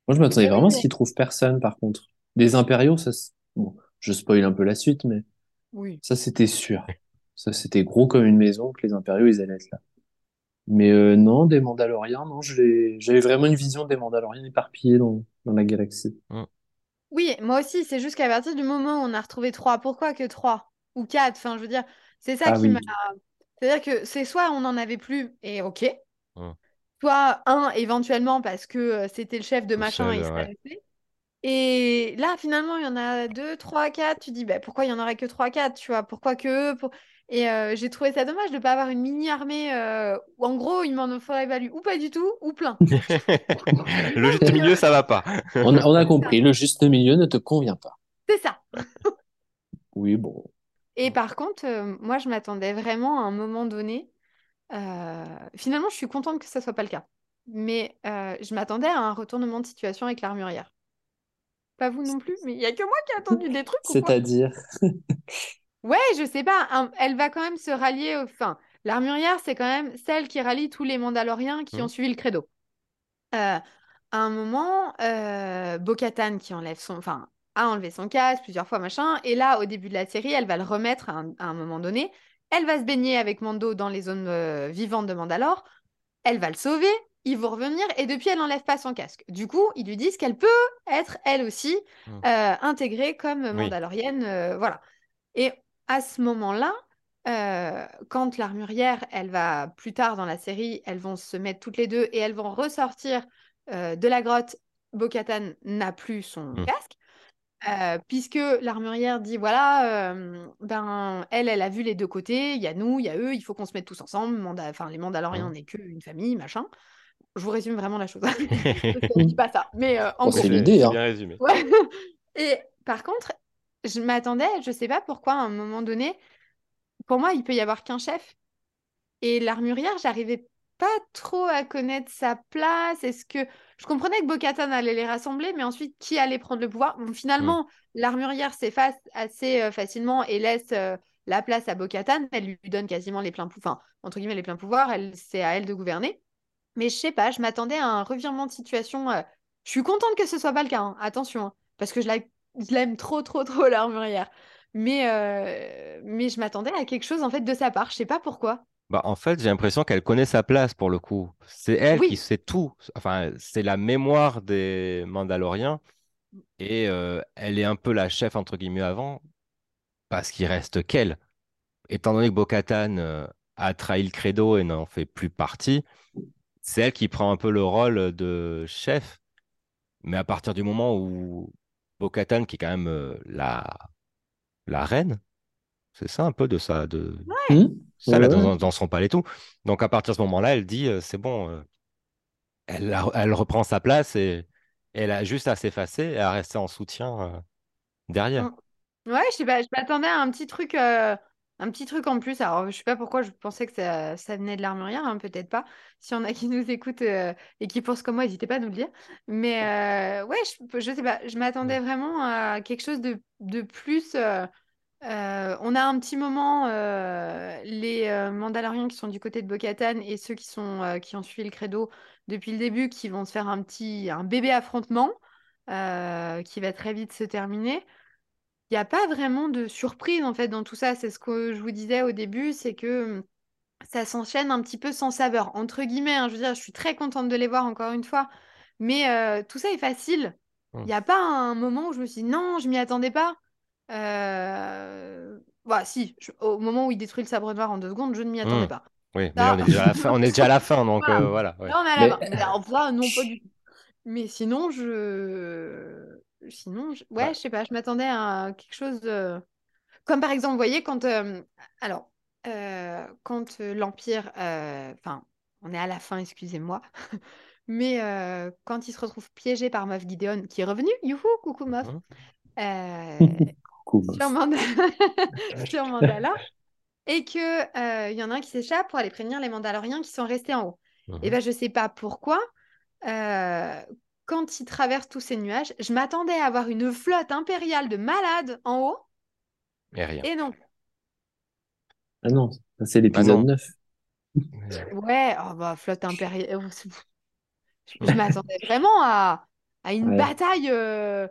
moi, je m'attendais vraiment à ce qu'ils trouvent personne, par contre. Des impériaux, ça, bon, je spoil un peu la suite, mais Oui. ça, c'était sûr. Ça, c'était gros comme une maison que les impériaux, ils allaient être là. Mais euh, non, des Mandaloriens, non, j'avais vraiment une vision des Mandaloriens éparpillés dans, dans la galaxie. Oui, moi aussi, c'est juste qu'à partir du moment où on a retrouvé trois, pourquoi que trois ou quatre? Enfin, je veux dire, c'est ça Ah qui oui. m'a. C'est-à-dire que c'est soit on n'en avait plus et ok, Mm. soit un éventuellement parce que euh, c'était le chef de machin et il ouais. Et là, finalement, il y en a deux, trois, quatre. Tu dis, bah, pourquoi il y en aurait que trois, quatre, tu vois? Pourquoi que eux pour... Et euh, j'ai trouvé ça dommage de ne pas avoir une mini-armée euh, où, en gros, il m'en faudrait valu ou pas du tout, ou plein. Le juste milieu, ça va pas. On, a- on a compris, le juste milieu ne te convient pas. C'est ça. Oui, bon. Et par contre, euh, moi, je m'attendais vraiment à un moment donné. euh, Finalement, je suis contente que ça soit pas le cas. Mais euh, je m'attendais à un retournement de situation avec l'armurière. Pas vous non plus, mais il y a que moi qui ai attendu des trucs C'est-à-dire, Ouais, je sais pas. un- Elle va quand même se rallier. au- Enfin, l'armurière, c'est quand même celle qui rallie tous les Mandaloriens qui Mhm. ont suivi le credo. Euh, à un moment, euh, Bo-Katan qui enlève son, enfin, a enlevé son casque plusieurs fois, machin. Et là, au début de la série, elle va le remettre à un, à un moment donné. Elle va se baigner avec Mando dans les zones euh, vivantes de Mandalore. Elle va le sauver. Ils vont revenir et depuis, elle n'enlève pas son casque. Du coup, ils lui disent qu'elle peut être, elle aussi, Mhm. euh, intégrée comme. Mandalorienne. voilà. Et à ce moment-là, euh, quand l'armurière, elle va plus tard dans la série, elles vont se mettre toutes les deux et elles vont ressortir euh, de la grotte. Bo-Katan n'a plus son Mm. casque. euh, puisque l'armurière dit voilà, euh, ben elle, elle a vu les deux côtés, il y a nous, il y a eux, il faut qu'on se mette tous ensemble. Manda- enfin, les Mandaloriens, Mm. on n'est qu'une famille, machin. Je vous résume vraiment la chose. Je ne dis pas ça, mais euh, en Bon, gros. c'est l'idée, hein. bien résumé. Ouais. Et par contre, je m'attendais, je sais pas pourquoi, à un moment donné, pour moi, il peut y avoir qu'un chef. Et l'armurière, j'arrivais pas trop à connaître sa place. Est-ce que je comprenais que Bo-Katan allait les rassembler, mais ensuite, qui allait prendre le pouvoir? Bon, finalement, l'armurière s'efface assez euh, facilement et laisse euh, la place à Bo-Katan. Elle lui donne quasiment les pleins pouvoirs, enfin, entre guillemets, les pleins pouvoirs. Elle, c'est à elle de gouverner. Mais je sais pas, je m'attendais à un revirement de situation. euh, Je suis contente que ce soit pas le cas, hein, attention, hein, parce que je la- je l'aime trop, trop, trop, l'armurière. mais, euh, mais je m'attendais à quelque chose en fait de sa part. Je sais pas pourquoi. Bah, en fait, j'ai l'impression qu'elle connaît sa place pour le coup. C'est elle qui sait tout. Enfin, c'est la mémoire des Mandaloriens et euh, elle est un peu la chef entre guillemets avant parce qu'il reste qu'elle. Étant donné que Bo-Katan euh, a trahi le credo et n'en fait plus partie, c'est elle qui prend un peu le rôle de chef. Mais à partir du moment où Bo-Katan, qui est quand même euh, la, la reine, c'est ça un peu de ça, de ça là Ouais, ouais. dans, dans son palais et tout. Donc à partir de ce moment-là, elle dit euh, c'est bon, euh, elle, a- elle reprend sa place et, elle a juste à s'effacer et à rester en soutien euh, derrière. Mm. Ouais, je sais pas, je m'attendais à un petit truc, euh, un petit truc en plus. Alors, je sais pas pourquoi je pensais que ça, ça venait de l'armurière, hein, peut-être pas. Si on a qui nous écoutent euh, et qui pensent comme moi, n'hésitez pas à nous le dire. Mais euh, ouais, je, je sais pas, je m'attendais vraiment à quelque chose de, de plus. euh, on a un petit moment, les Mandaloriens qui sont du côté de Bo-Katan et ceux qui sont, qui ont suivi le credo depuis le début, qui vont se faire un petit, un bébé affrontement qui va très vite se terminer. Il n'y a pas vraiment de surprise en fait dans tout ça. C'est ce que je vous disais au début, c'est que hum, ça s'enchaîne un petit peu sans saveur, entre guillemets. hein. je veux dire, je suis très contente de les voir encore une fois, mais euh, tout ça est facile. Il n'y a pas un moment où je me suis dit non, je m'y attendais pas. Euh... Bah si, je- au moment où il détruit le sabre noir en deux secondes, je ne m'y attendais Mm. pas. Oui, mais là on est déjà à la fin, on est déjà à la fin, donc voilà. euh, voilà. ouais. Là, on est à Mais fin. Ça, non, pas du tout. Mais sinon, je... Sinon, je... ouais, Bah, je sais pas, je m'attendais à quelque chose de... Comme par exemple, vous voyez, quand... euh, Alors, euh, quand euh, l'Empire... Enfin, on est à la fin, excusez-moi. Mais quand il se retrouve piégé par Moff Gideon, qui est revenu, youhou, coucou Moff, mhm, euh, Cool. sur, Manda- sur Mandala, et que euh, il y en a un qui s'échappe pour aller prévenir les Mandaloriens qui sont restés en haut. Et mhm. ben, je sais pas pourquoi, euh, quand il traverse tous ces nuages, je m'attendais à avoir une flotte impériale de malades en haut, Et rien. et non. Ah non, ça, c'est l'épisode non. 9. Mais- Ouais, oh bah, flotte impériale. oh, Je je m'attendais vraiment à, à une Ouais. bataille. euh,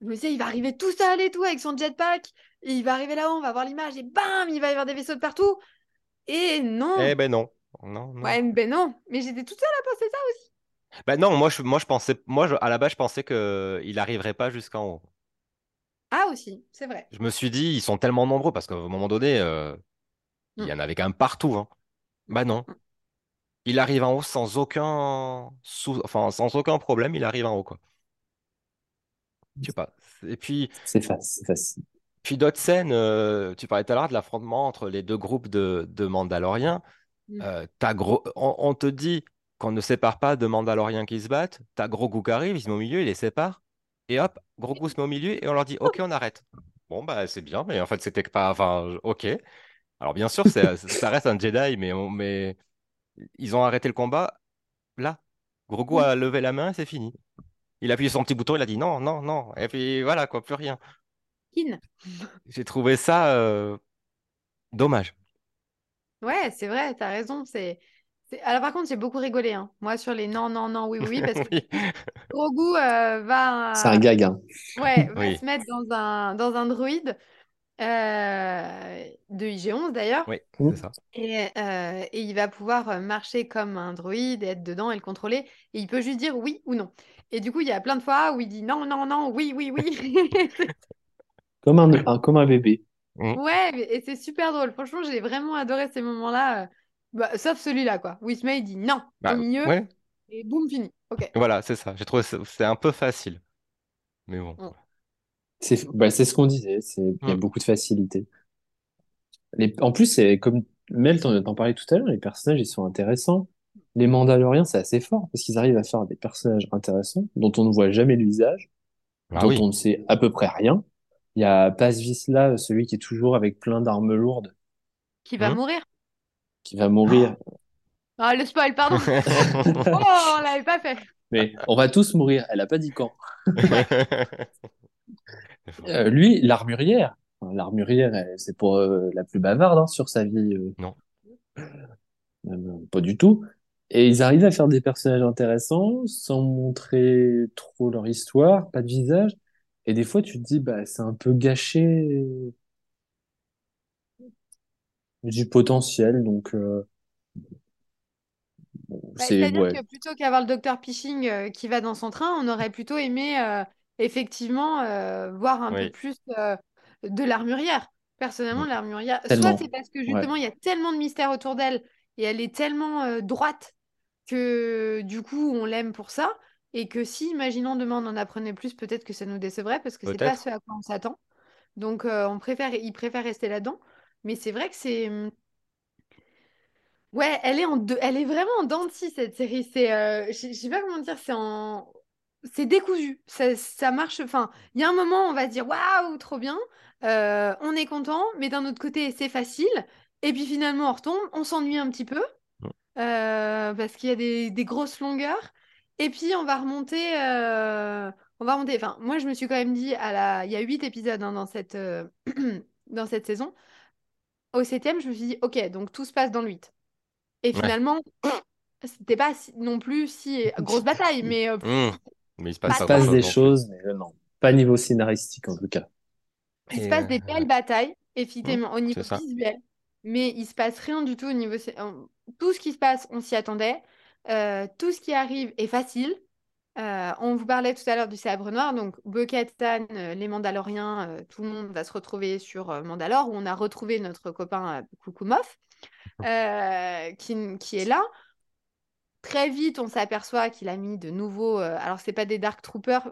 Je me disais, il va arriver tout seul et tout avec son jetpack. Et il va arriver là-haut, on va voir l'image et bam, il va y avoir des vaisseaux de partout. Et non. Eh ben non. Non, non. Ouais, ben non. Mais j'étais toute seule à penser ça aussi. Bah non, moi je, moi je pensais, moi je- à la base je pensais que il arriverait pas jusqu'en haut. Ah aussi, c'est vrai. Je me suis dit, ils sont tellement nombreux parce qu'à un moment donné, euh, il y Mm. en avait quand même partout. Hein. Bah non, il arrive en haut sans aucun, sous, enfin sans aucun problème, il arrive en haut quoi. Je sais pas. Et puis, C'est facile, puis d'autres scènes. euh, tu parlais tout à l'heure de l'affrontement entre les deux groupes de, de Mandaloriens. Mm. Euh, t'as gros, on, on te dit qu'on ne sépare pas de Mandaloriens qui se battent. T'as Grogu qui arrive, il se met au milieu, il les sépare. Et hop, Grogu se met au milieu et on leur dit OK, on arrête. Bon, bah c'est bien, mais en fait, c'était que pas. Enfin, OK. Alors, bien sûr, ça reste un Jedi, mais, on- mais ils ont arrêté le combat là. Grogu a levé la main et c'est fini. Il a appuyé sur son petit bouton, il a dit non, non, non. Et puis voilà, quoi, plus rien. J'ai trouvé ça euh, dommage. Ouais, c'est vrai, t'as raison. C'est... Alors par contre, j'ai beaucoup rigolé. hein. Moi, sur les non, non, non, oui, oui, oui, parce que Oui. Grogu euh, va, C'est un gag, hein. ouais, va Oui. se mettre dans un, dans un droïde euh, de IG-11 d'ailleurs. Oui, Mm. c'est ça. Et, euh, et il va pouvoir marcher comme un druide, et être dedans et le contrôler. Et il peut juste dire oui ou non. Et du coup, il y a plein de fois où il dit non, non, non, oui, oui, oui. Comme un, un- comme un bébé. Mm. Ouais, et c'est super drôle. Franchement, j'ai vraiment adoré ces moments-là. Bah, sauf celui-là, quoi. Il dit non Bah, au milieu ouais, et boum, fini. Ok. voilà, c'est ça. J'ai trouvé que c'est un peu facile. Mais bon. C'est bah, c'est ce qu'on disait, c'est il y a Mm. beaucoup de facilité. Les, en plus, c'est comme Mel t'en parlait tout à l'heure, les personnages ils sont intéressants. Les Mandaloriens, c'est assez fort parce qu'ils arrivent à faire des personnages intéressants dont on ne voit jamais le visage, Ah dont oui. on ne sait à peu près rien. Il y a Paz Vizsla, celui qui est toujours avec plein d'armes lourdes, Qui va Hmm. mourir. Qui va mourir. Ah, le spoil, pardon. Oh, on l'avait pas fait. Mais on va tous mourir. Elle a pas dit quand. Euh, lui, l'armurière. L'armurière, c'est pour euh, la plus bavarde hein, sur sa vie. euh. Non. Euh, pas du tout. Et ils arrivent à faire des personnages intéressants sans montrer trop leur histoire, pas de visage. Et des fois, tu te dis, bah, c'est un peu gâché du potentiel. Donc, euh, bon, Bah, c'est, c'est-à-dire ouais, que plutôt qu'avoir le docteur Piching euh, qui va dans son train, on aurait plutôt aimé euh, effectivement euh, voir un peu plus euh, de l'armurière. Personnellement, Mm. l'armurière, soit c'est parce que justement il y a tellement de mystères autour d'elle et elle est tellement euh, droite que du coup on l'aime pour ça. Et que si, imaginons demain on en apprenait plus, peut-être que ça nous décevrait parce que c'est pas ce à quoi on s'attend. Donc euh, on préfère, il préfère rester là-dedans. Mais c'est vrai que c'est. hum, Ouais, elle est en deux, elle est vraiment en dents de scie, cette série. C'est, euh, je sais pas comment dire, c'est en, c'est décousu. Ça, ça marche. Enfin, il y a un moment, on va se dire waouh, trop bien. Euh, on est content, mais d'un autre côté, c'est facile. Et puis finalement, on retombe, on s'ennuie un petit peu euh, parce qu'il y a des, des grosses longueurs. Et puis on va remonter. euh, on va remonter. Enfin, moi, je me suis quand même dit à la, il y a huit épisodes hein, dans cette, dans cette saison. Au septième, je me suis dit ok, donc tout se passe dans le 8. Et Ouais. finalement, c'était pas si- non plus si grosse bataille, mais euh, Mm. Mais il se Pas passe pas des choses, mais euh, non, pas niveau scénaristique en tout cas. il se passe des euh, belles batailles, effectivement, au niveau c'est ça. visuel, mais il se passe rien du tout au niveau... Tout ce qui se passe, on s'y attendait. Euh, tout ce qui arrive est facile. Euh, on vous parlait tout à l'heure du sabre noir, donc Bo-Katan, euh, les Mandaloriens, euh, tout le monde va se retrouver sur Mandalore, où on a retrouvé notre copain euh, qui, qui est là. Très vite, on s'aperçoit qu'il a mis de nouveaux. alors, c'est pas des Dark Troopers,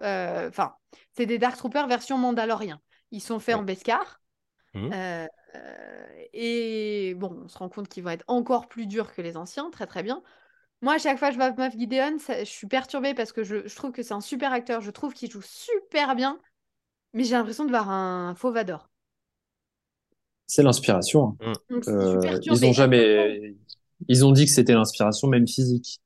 enfin, c'est des Dark Troopers version Mandalorien. Ils sont faits en Beskar. Euh, et bon, on se rend compte qu'ils vont être encore plus durs que les anciens, très très bien. Moi, à chaque fois que je vois Moff Gideon, ça- je suis perturbée parce que je, je trouve que c'est un super acteur, je trouve qu'il joue super bien, mais j'ai l'impression de voir un faux Vador. C'est l'inspiration. Mm. Donc, je suis Euh, ils ont jamais, ils ont dit que c'était l'inspiration même physique.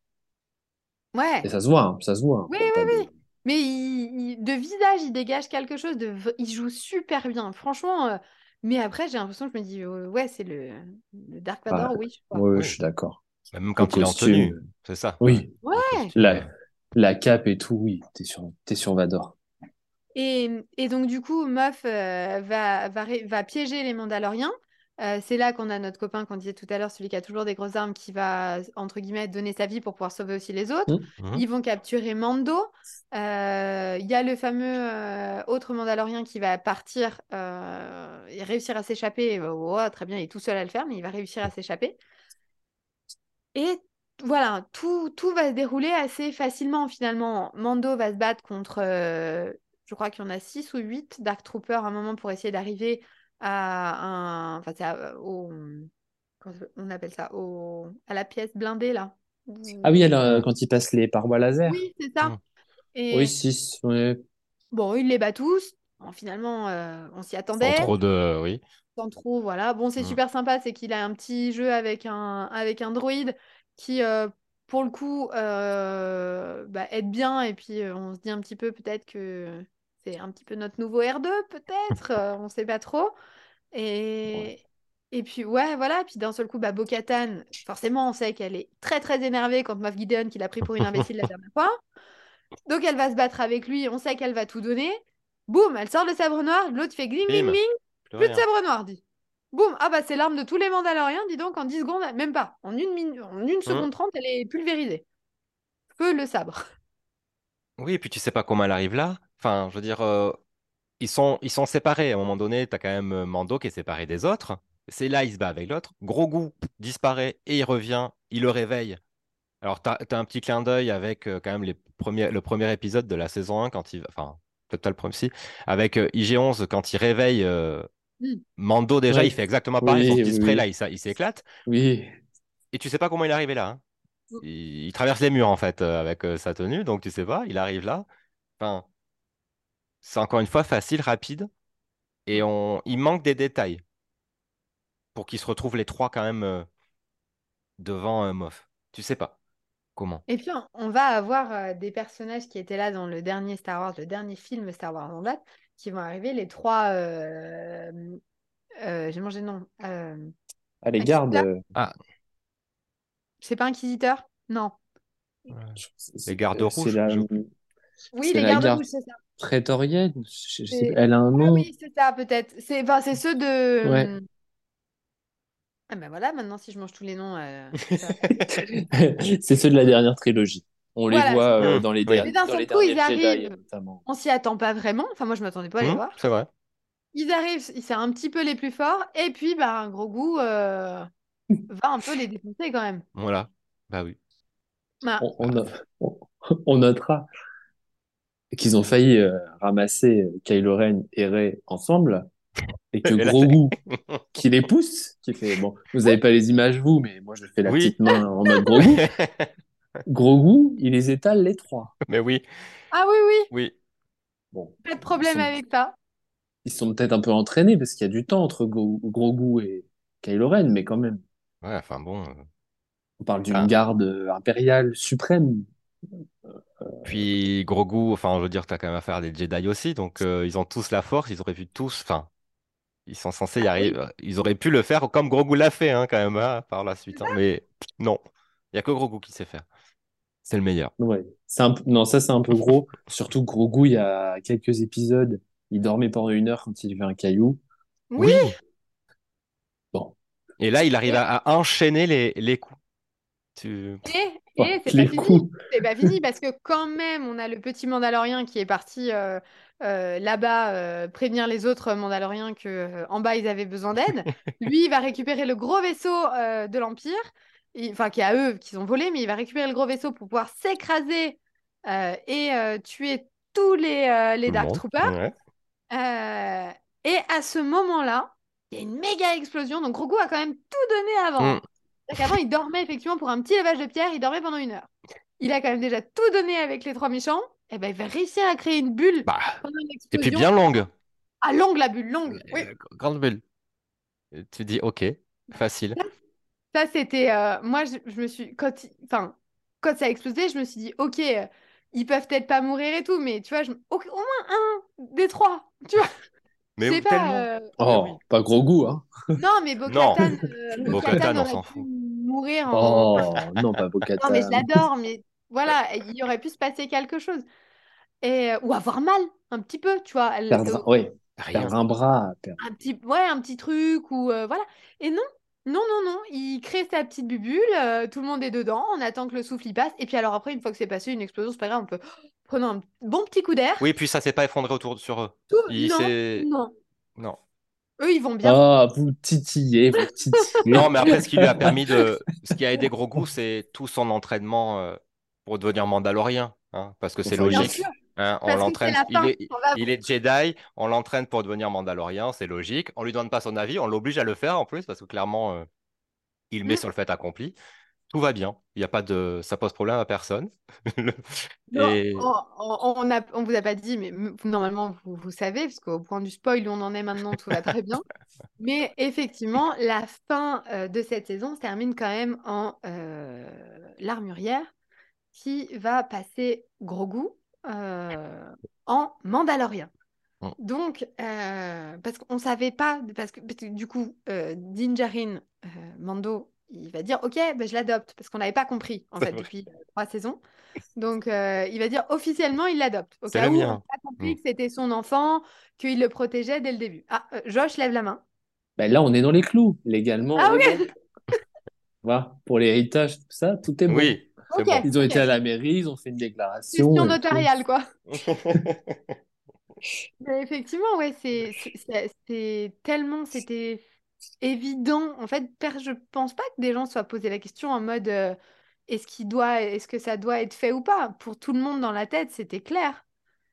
Ouais. Et ça se voit, hein, ça se voit. hein. Oui, oui, de- oui. Mais il- il- de visage, il dégage quelque chose de... Il joue super bien, franchement. euh, Mais après, j'ai l'impression que je me dis, euh, ouais, c'est le... le Dark Ah, Vador, oui, je crois. ouais, Oui. je suis d'accord. Même Le quand il est en costume. tenue, c'est ça. Oui, Ouais. La, la cape et tout, oui, t'es sur, t'es sur Vador. Et, et donc, du coup, Moff euh, va, va, ré- va piéger les Mandaloriens. Euh, c'est là qu'on a notre copain qu'on disait tout à l'heure, celui qui a toujours des grosses armes, qui va, entre guillemets, donner sa vie pour pouvoir sauver aussi les autres. Mm. mhm. Ils vont capturer Mando. Euh, Il y a le fameux euh, autre Mandalorien qui va partir euh, et réussir à s'échapper. Oh, très bien, il est tout seul à le faire, mais il va réussir à s'échapper. Et voilà, tout, tout va se dérouler assez facilement finalement. Mando va se battre contre, euh, je crois qu'il y en a 6 ou 8 Dark Troopers à un moment pour essayer d'arriver à un... Enfin, c'est à- au... on appelle ça au, À la pièce blindée là. Ah oui, alors, euh, quand il passe les parois laser. Oui, c'est ça. Et Oui, 6. Ouais. bon, il les bat tous. Bon, finalement, euh, on s'y Sans attendait. trop de... Oui. Sans trop, voilà. Bon, c'est Mm. super sympa, c'est qu'il a un petit jeu avec un, avec un droïde qui, euh, pour le coup, euh, bah, aide bien. Et puis, euh, on se dit un petit peu peut-être que c'est un petit peu notre nouveau R2, peut-être. euh, on sait pas trop. Et, et puis, ouais, voilà. Puis d'un seul coup, bah, Bo-Katan, forcément, on sait qu'elle est très, très énervée contre Moff Gideon, qui l'a pris pour une imbécile la dernière fois. Donc, elle va se battre avec lui. On sait qu'elle va tout donner. Boum, elle sort le sabre noir. L'autre fait gling, gling, gling. Plus de sabre noir, dit. Boum, ah bah c'est l'arme de tous les Mandaloriens, dis donc, en 10 secondes, même pas. En une, minute, en une seconde 30, elle est pulvérisée. Feu le sabre. Oui, et puis tu sais pas comment elle arrive là. Enfin, je veux dire, euh, ils sont, ils sont séparés. À un moment donné, tu as quand même euh, Mando qui est séparé des autres. C'est là, il se bat avec l'autre. Gros goût disparaît et il revient. Il le réveille. Alors, tu as, un petit clin d'œil avec euh, quand même les premiers, le premier épisode de la saison 1, quand il, enfin, peut-être pas le premier, si, avec euh, IG-11, quand il réveille. Mando, déjà, Ouais. il fait exactement pareil. Oui, son oui, petit spray, oui. là, il, s'éclate. Oui. Et tu sais pas comment il est arrivé là. hein. Mm. Il, il traverse les murs, en fait, euh, avec euh, sa tenue. Donc, tu sais pas, il arrive là. Enfin, c'est encore une fois facile, rapide. Et on, il manque des détails pour qu'ils se retrouvent les trois quand même euh, devant un Moff. Tu sais pas comment. Et puis, on, va avoir des personnages qui étaient là dans le dernier Star Wars, le dernier film Star Wars en date, qui vont arriver, les trois... euh, euh, J'ai mangé le nom. Euh, Ah, les Inquisiteur gardes. euh, c'est pas Inquisiteur? Non. Les gardes rouges, C'est la, je- Oui, les gardes garde rouges, c'est ça. prétorienne. Je, je sais C'est- pas, elle a un Ah nom. oui, c'est ça, peut-être. C'est enfin, c'est ceux de. Ouais. Ah ben voilà, maintenant, si je mange tous les noms, euh. C'est ceux de la dernière trilogie. On les Voilà, voit euh, dans les, Oui. der- Mais d'un dans seul les coup, ils derniers Jedi, arrivent. notamment. On s'y attend pas vraiment. Enfin, moi, je m'attendais pas à les Hmm, voir. c'est vrai. Ils arrivent, c'est un petit peu les plus forts. Et puis, bah, un gros goût euh, va un peu les défoncer quand même. Voilà. Bah oui. Bah, On, on no- on- on notera qu'ils ont failli euh, ramasser Kylo Ren et Rey ensemble et que là, Grogu qui les pousse, qui fait bon, vous avez pas les images vous, mais moi je fais la Oui. petite main en mode Grogu. Grogu, il les étale les trois. Mais oui, Ah oui, oui, oui. Bon, pas de problème sont- avec ça. ils sont peut-être un peu entraînés parce qu'il y a du temps entre Gro- Grogu et Kylo Ren, mais quand même, Ouais, enfin bon. euh, on parle d'une Ah. garde euh, impériale suprême. Puis Grogu, enfin, je veux dire, t'as quand même affaire à des Jedi aussi, donc euh, ils ont tous la force, ils auraient pu tous, enfin, ils sont censés y Ah oui. arriver, ils auraient pu le faire comme Grogu l'a fait, hein, quand même, hein, par la suite, hein, mais non, il y a que Grogu qui sait faire. C'est le meilleur. Ouais, un non, ça c'est un peu gros. Surtout Grogu, il y a quelques épisodes, il dormait pendant une heure quand il avait un caillou. Oui, Bon, Et là, il arrive à, à enchaîner les, les coups. Tu... et, c'est les pas fini. coups. C'est pas fini parce que quand même, on a le petit Mandalorien qui est parti euh, euh, là-bas euh, prévenir les autres Mandaloriens que euh, en bas ils avaient besoin d'aide. Lui, il va récupérer le gros vaisseau euh, de l'Empire, enfin qui est à eux qu'ils ont volé, mais il va récupérer le gros vaisseau pour pouvoir s'écraser euh, et euh, tuer tous les, euh, les Dark. Troopers. Ouais. Et à ce moment-là, il y a une méga explosion. Donc Grogu a quand même tout donné avant. Mm. Qu'avant, il dormait effectivement pour un petit levage de pierre, il dormait pendant une heure. Il a quand même déjà tout donné avec les trois méchants. Et ben, il va réussir à créer une bulle Bah, pendant une et puis bien longue. Ah, longue la bulle, longue. Oui. Grande bulle. Tu dis, ok, facile. Ça, c'était. euh, moi, je, je me suis. Quand, enfin, quand ça a explosé, je me suis dit, ok, euh, ils peuvent peut-être pas mourir et tout, mais tu vois, je- au, au moins un des trois. Tu vois, Mais pas. tellement. euh, Oh, oui. pas Grogu, hein. Non, mais Bo-Katan, euh, Bo-Katan, Bo-Katan on s'en fout. mourir en. Oh, non, pas Non, Bo-Katan. mais je l'adore, mais voilà, il y aurait pu se passer quelque chose. Et, euh, ou avoir mal, un petit peu, tu vois. elle- Perdre, euh, ouais, Rien. perdre un bras. perdre- un petit, ouais, un petit truc, ou euh, voilà. Et non, non, non, non, il crée sa petite bubule, euh, tout le monde est dedans, on attend que le souffle y passe, et puis alors après, une fois que c'est passé, une explosion, c'est pas grave, on peut prendre un bon petit coup d'air. Oui, puis ça s'est pas effondré autour sur eux. Tout- Il non, non, Non. eux, ils vont bien. Ah, vous titillez, vous titillez. Non, mais après, ce qui lui a permis de. Ce qui a aidé Grogu, c'est tout son entraînement euh, pour devenir Mandalorien. hein, parce que c'est logique. Hein, on l'entraîne. Il est, il Jedi, on l'entraîne pour devenir Mandalorien, c'est logique. On lui donne pas son avis, on l'oblige à le faire en plus, parce que clairement, euh, il met Mm. sur le fait accompli. Tout va bien. Il y a pas de. Ça pose problème à personne. Non, Et. on, on vous a pas dit, mais normalement vous, vous savez, parce qu'au point du spoil où on en est maintenant, tout va très bien. Mais effectivement, la fin euh, de cette saison se termine quand même en euh, l'armurière qui va passer Grogu euh, en Mandalorien. Mm. Donc, euh, parce qu'on ne savait pas, parce que, parce que du coup, euh, Din Djarin, euh, Mando, il va dire Ok, ben, je l'adopte, parce qu'on n'avait pas compris, en fait, depuis euh, trois saisons. Donc, euh, il va dire officiellement, il l'adopte. Au C'est cas où, on n'a pas compris Mm. que c'était son enfant, qu'il le protégeait dès le début. Ah, euh, Josh lève la main. Ben là, on est dans les clous. Légalement, Ah. Voilà, pour l'héritage, tout ça, tout est bon. Oui, bon. Ils ont été à la mairie, ils ont fait une déclaration. Question notariale, quoi. Mais effectivement, ouais, c'est tellement, c'était évident. En fait, je pense pas que des gens se soient posé la question en mode euh, est-ce qu'il doit, est-ce que ça doit être fait ou pas? Pour tout le monde dans la tête, c'était clair.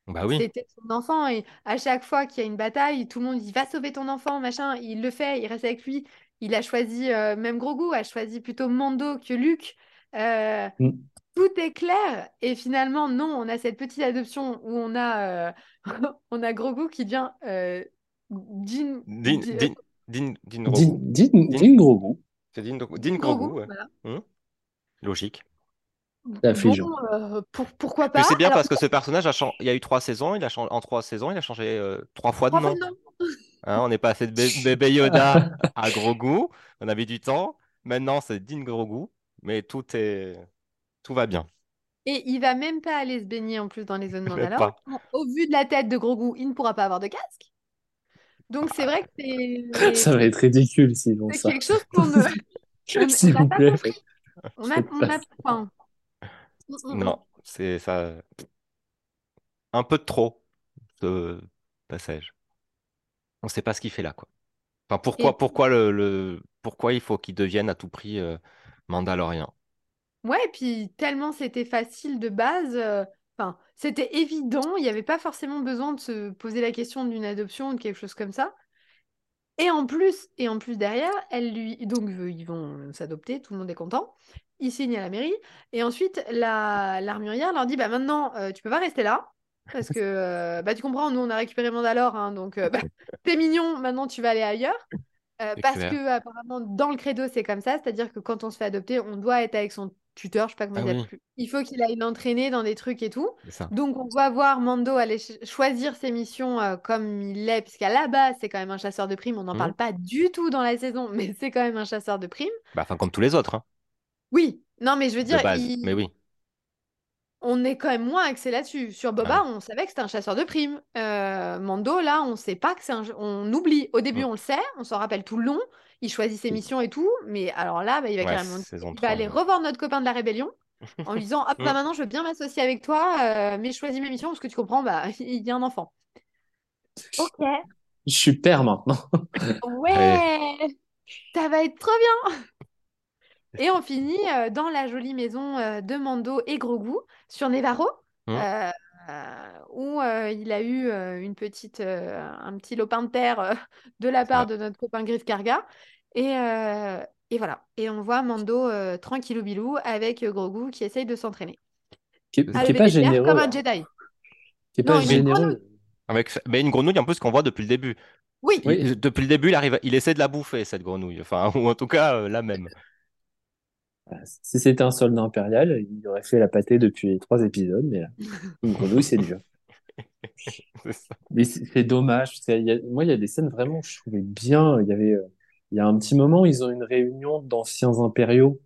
Bah oui. C'était son enfant et à chaque fois qu'il y a une bataille, tout le monde dit va sauver ton enfant, machin. Il le fait, il reste avec lui. Il a choisi, euh, même Grogu a choisi plutôt Mando que Luke. Euh, Mm. tout est clair et finalement non, on a cette petite adoption où on a, euh, on a Grogu qui devient euh, Din, Din, Di- Din, Din, Grogu. din, din Grogu. C'est Din, Din Grogu, Grogu, ouais. voilà. Hmm. Logique. Bon, euh, pour- pourquoi pas? c'est bien Alors, parce que ce personnage a. Il y a eu trois saisons, il a changé en trois saisons, il a changé euh, trois fois de nom. Hein, on est passé de bé- bébé Yoda à Grogu. On a mis du temps. Maintenant, c'est Din Grogu. Mais tout est, tout va bien. Et il va même pas aller se baigner en plus dans les zones Mandalore. pas. Au vu de la tête de Grogu, il ne pourra pas avoir de casque. Donc c'est vrai que c'est Ça va être ridicule s'ils font c'est ça. quelque chose qu'on ne. S'il vous plaît. On a, on pas a, enfin. Non, c'est ça. Un peu de trop, ce passage. On sait pas ce qu'il fait là, quoi. Enfin, Et pourquoi, pourquoi le, le- pourquoi il faut qu'il devienne à tout prix euh, Mandalorien? ouais, et puis tellement c'était facile de base, euh, enfin, c'était évident, il n'y avait pas forcément besoin de se poser la question d'une adoption ou de quelque chose comme ça. Et en plus, et en plus derrière, elle lui, donc euh, ils vont s'adopter, tout le monde est content. Ils signent à la mairie, et ensuite la l'armurière leur dit, bah maintenant, euh, tu peux pas rester là, parce que, euh, bah tu comprends, nous on a récupéré Mandalore, hein, donc euh, bah, t'es mignon, maintenant tu vas aller ailleurs. Euh, parce clair. que apparemment dans le credo c'est comme ça, c'est-à-dire que quand on se fait adopter, on doit être avec son tuteur, je sais pas comment Ah il oui. Il faut qu'il aille l'entraîner dans des trucs et tout. Donc on va voir Mando aller ch- choisir ses missions euh, comme il l'est, puisqu'à la base c'est quand même un chasseur de primes. On n'en parle pas du tout dans la saison, mais c'est quand même un chasseur de primes. Bah, enfin, comme tous les autres, hein, Oui, non mais je veux dire, il- Mais oui. On est quand même moins axé là-dessus. Sur Boba, on savait que c'était un chasseur de primes. Euh, Mando, là, on sait pas que c'est un... On oublie. Au début, Mm. on le sait, on s'en rappelle tout le long. Il choisit ses missions et tout. Mais alors là, bah, il va Ouais, carrément... saison Il 3. va aller revoir notre copain de la rébellion en lui disant, hop, Mm. bah maintenant, je veux bien m'associer avec toi, euh, mais je choisis mes missions parce que tu comprends, bah, il y a un enfant. Ok. Je suis père maintenant. Ouais, ça va être trop bien. Et on finit euh, dans la jolie maison euh, de Mando et Grogu sur Nevarro, Mm. euh, où euh, il a eu euh, une petite, euh, un petit lopin de terre euh, de la part de notre copain Griff Karga. Et, euh, et voilà. Et on voit Mando euh, tranquillou bilou avec euh, Grogu qui essaye de s'entraîner. Qui, C'est qui À est lever pas généreux. comme un hein. Jedi. Qui Non, pas généreux. Avec... Mais une grenouille, en plus, qu'on voit depuis le début. Oui, Oui. Il- Depuis le début, il arrive, il essaie de la bouffer, cette grenouille. Enfin, ou en tout cas, euh, la même. Si c'était un soldat impérial, il aurait fait la pâtée depuis les trois épisodes, mais là, une grenouille, c'est dur. Mais c'est dommage. parce qu'il y a- moi, il y a des scènes vraiment que je trouvais bien. Il y avait, euh, il y a un petit moment, ils ont une réunion d'anciens impériaux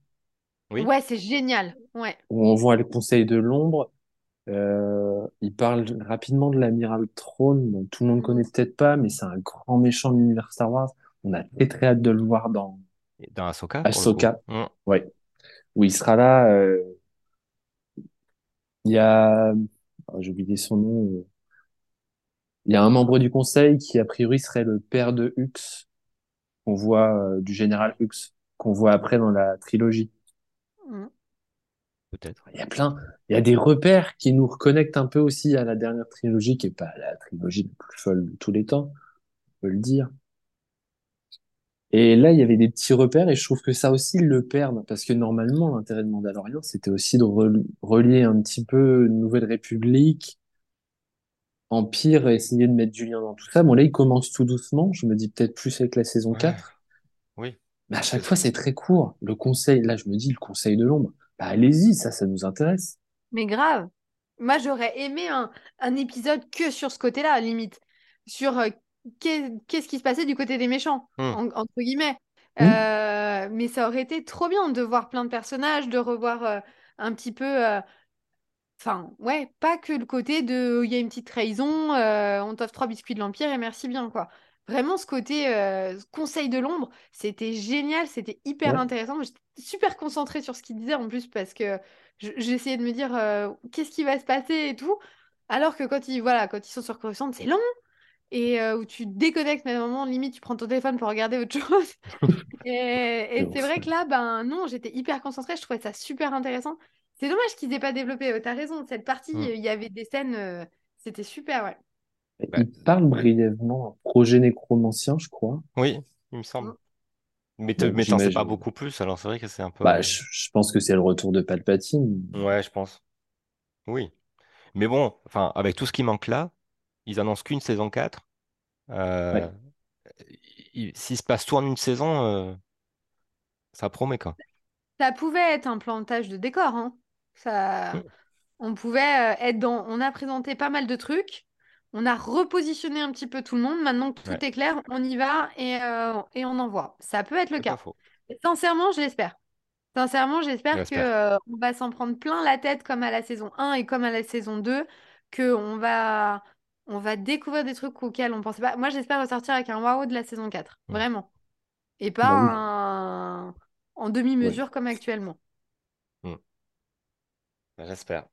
Oui. ouais, c'est génial. Ouais. où on voit le Conseil de l'Ombre. Euh, ils parlent rapidement de l'amiral Throne, dont tout le monde Mhm. connaît peut-être pas, mais c'est un grand méchant de l'univers Star Wars. On a très très hâte de le voir dans Dans Ahsoka, Ahsoka. coup. Mm. Ouais, où il sera là. euh, Il y a, oh, j'ai oublié son nom. euh, Il y a un membre du conseil qui, a priori, serait le père de Hux, qu'on voit, euh, du général Hux, qu'on voit après dans la trilogie. Mm. Peut-être. Il y a plein, il y a des repères qui nous reconnectent un peu aussi à la dernière trilogie, qui est pas la trilogie la plus folle de tous les temps, on peut le dire. Et là, il y avait des petits repères, et je trouve que ça aussi, ils le perdent, parce que normalement, l'intérêt de Mandalorian, c'était aussi de rel- relier un petit peu Nouvelle République, Empire, et essayer de mettre du lien dans tout ça. Bon, là, il commence tout doucement, je me dis peut-être plus avec la saison Ouais. 4, Oui. mais à chaque fois, c'est très court. Le conseil, là, je me dis, le conseil de l'ombre, bah, allez-y, ça, ça nous intéresse. Mais grave. Moi, j'aurais aimé un, un épisode que sur ce côté-là, limite. Sur euh, qu'est-ce qui se passait du côté des méchants, Hmm. en- entre guillemets. Hmm. Euh, mais ça aurait été trop bien de voir plein de personnages, de revoir euh, un petit peu. euh, Enfin, ouais, pas que le côté de il y a une petite trahison, on t'offre trois biscuits de l'Empire et merci bien, quoi. Vraiment, ce côté conseil de l'ombre, c'était génial, c'était hyper Ouais. intéressant. J'étais super concentrée sur ce qu'il disait en plus parce que je- j'essayais de me dire qu'est-ce qui va se passer et tout. Alors que quand ils, voilà, quand ils sont sur Coruscant, c'est long et euh, où tu déconnectes, mais à un moment, limite, tu prends ton téléphone pour regarder autre chose. Et, et C'est vrai que là, ben non, j'étais hyper concentrée, je trouvais ça super intéressant. C'est dommage qu'ils aient pas développé, euh, t'as raison, cette partie, Hmm. il y avait des scènes, euh, c'était super, ouais. Ouais. Il parle brièvement un projet nécromancien, je crois. Oui, il me semble. Mm. Mais t'en sais pas beaucoup plus, alors c'est vrai que c'est un peu. Bah, je, je pense que c'est le retour de Palpatine. Ouais, je pense. Oui. Mais bon, enfin, avec tout ce qui manque là, ils annoncent qu'une saison 4. Euh, Ouais. S'il se passe tout en une saison, euh, ça promet quoi. Ça pouvait être un plantage de décor, hein. Ça, Mm. on pouvait euh, être dans, on a présenté pas mal de trucs, on a repositionné un petit peu tout le monde. Maintenant que tout Ouais. est clair, on y va et, euh, et on envoie. Ça peut être le cas. Et sincèrement, je l'espère. Sincèrement, j'espère que J'espère. euh, on va s'en prendre plein la tête comme à la saison 1 et comme à la saison 2, que on va, on va découvrir des trucs auxquels on pensait pas. Moi, j'espère ressortir avec un waouh de la saison 4, Mm. vraiment. Et pas Bah oui, un- en ouais. demi-mesure comme actuellement. Mm. J'espère.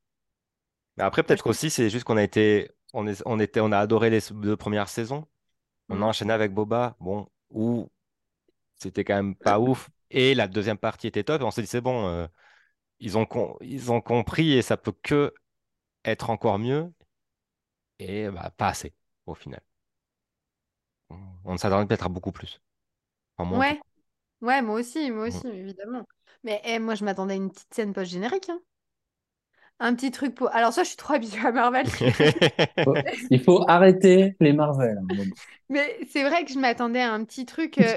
Mais après, peut-être pense- aussi, c'est juste qu'on a été, on est, on était, on a adoré les deux premières saisons. On a Mm. enchaîné avec Boba, bon, où c'était quand même pas ouf. Et la deuxième partie était top. Et on s'est dit, c'est bon, euh, ils ont, ils ont compris et ça peut que être encore mieux. Et bah, pas assez, au final. On, s'attendait peut-être à beaucoup plus. En Ouais, ouais, moi aussi, moi aussi, évidemment. Mais eh, moi, je m'attendais à une petite scène post-générique. hein. Un petit truc pour. Alors, ça, je suis trop habituée à Marvel. Il faut arrêter les Marvel moment. Mais c'est vrai que je m'attendais à un petit truc, euh,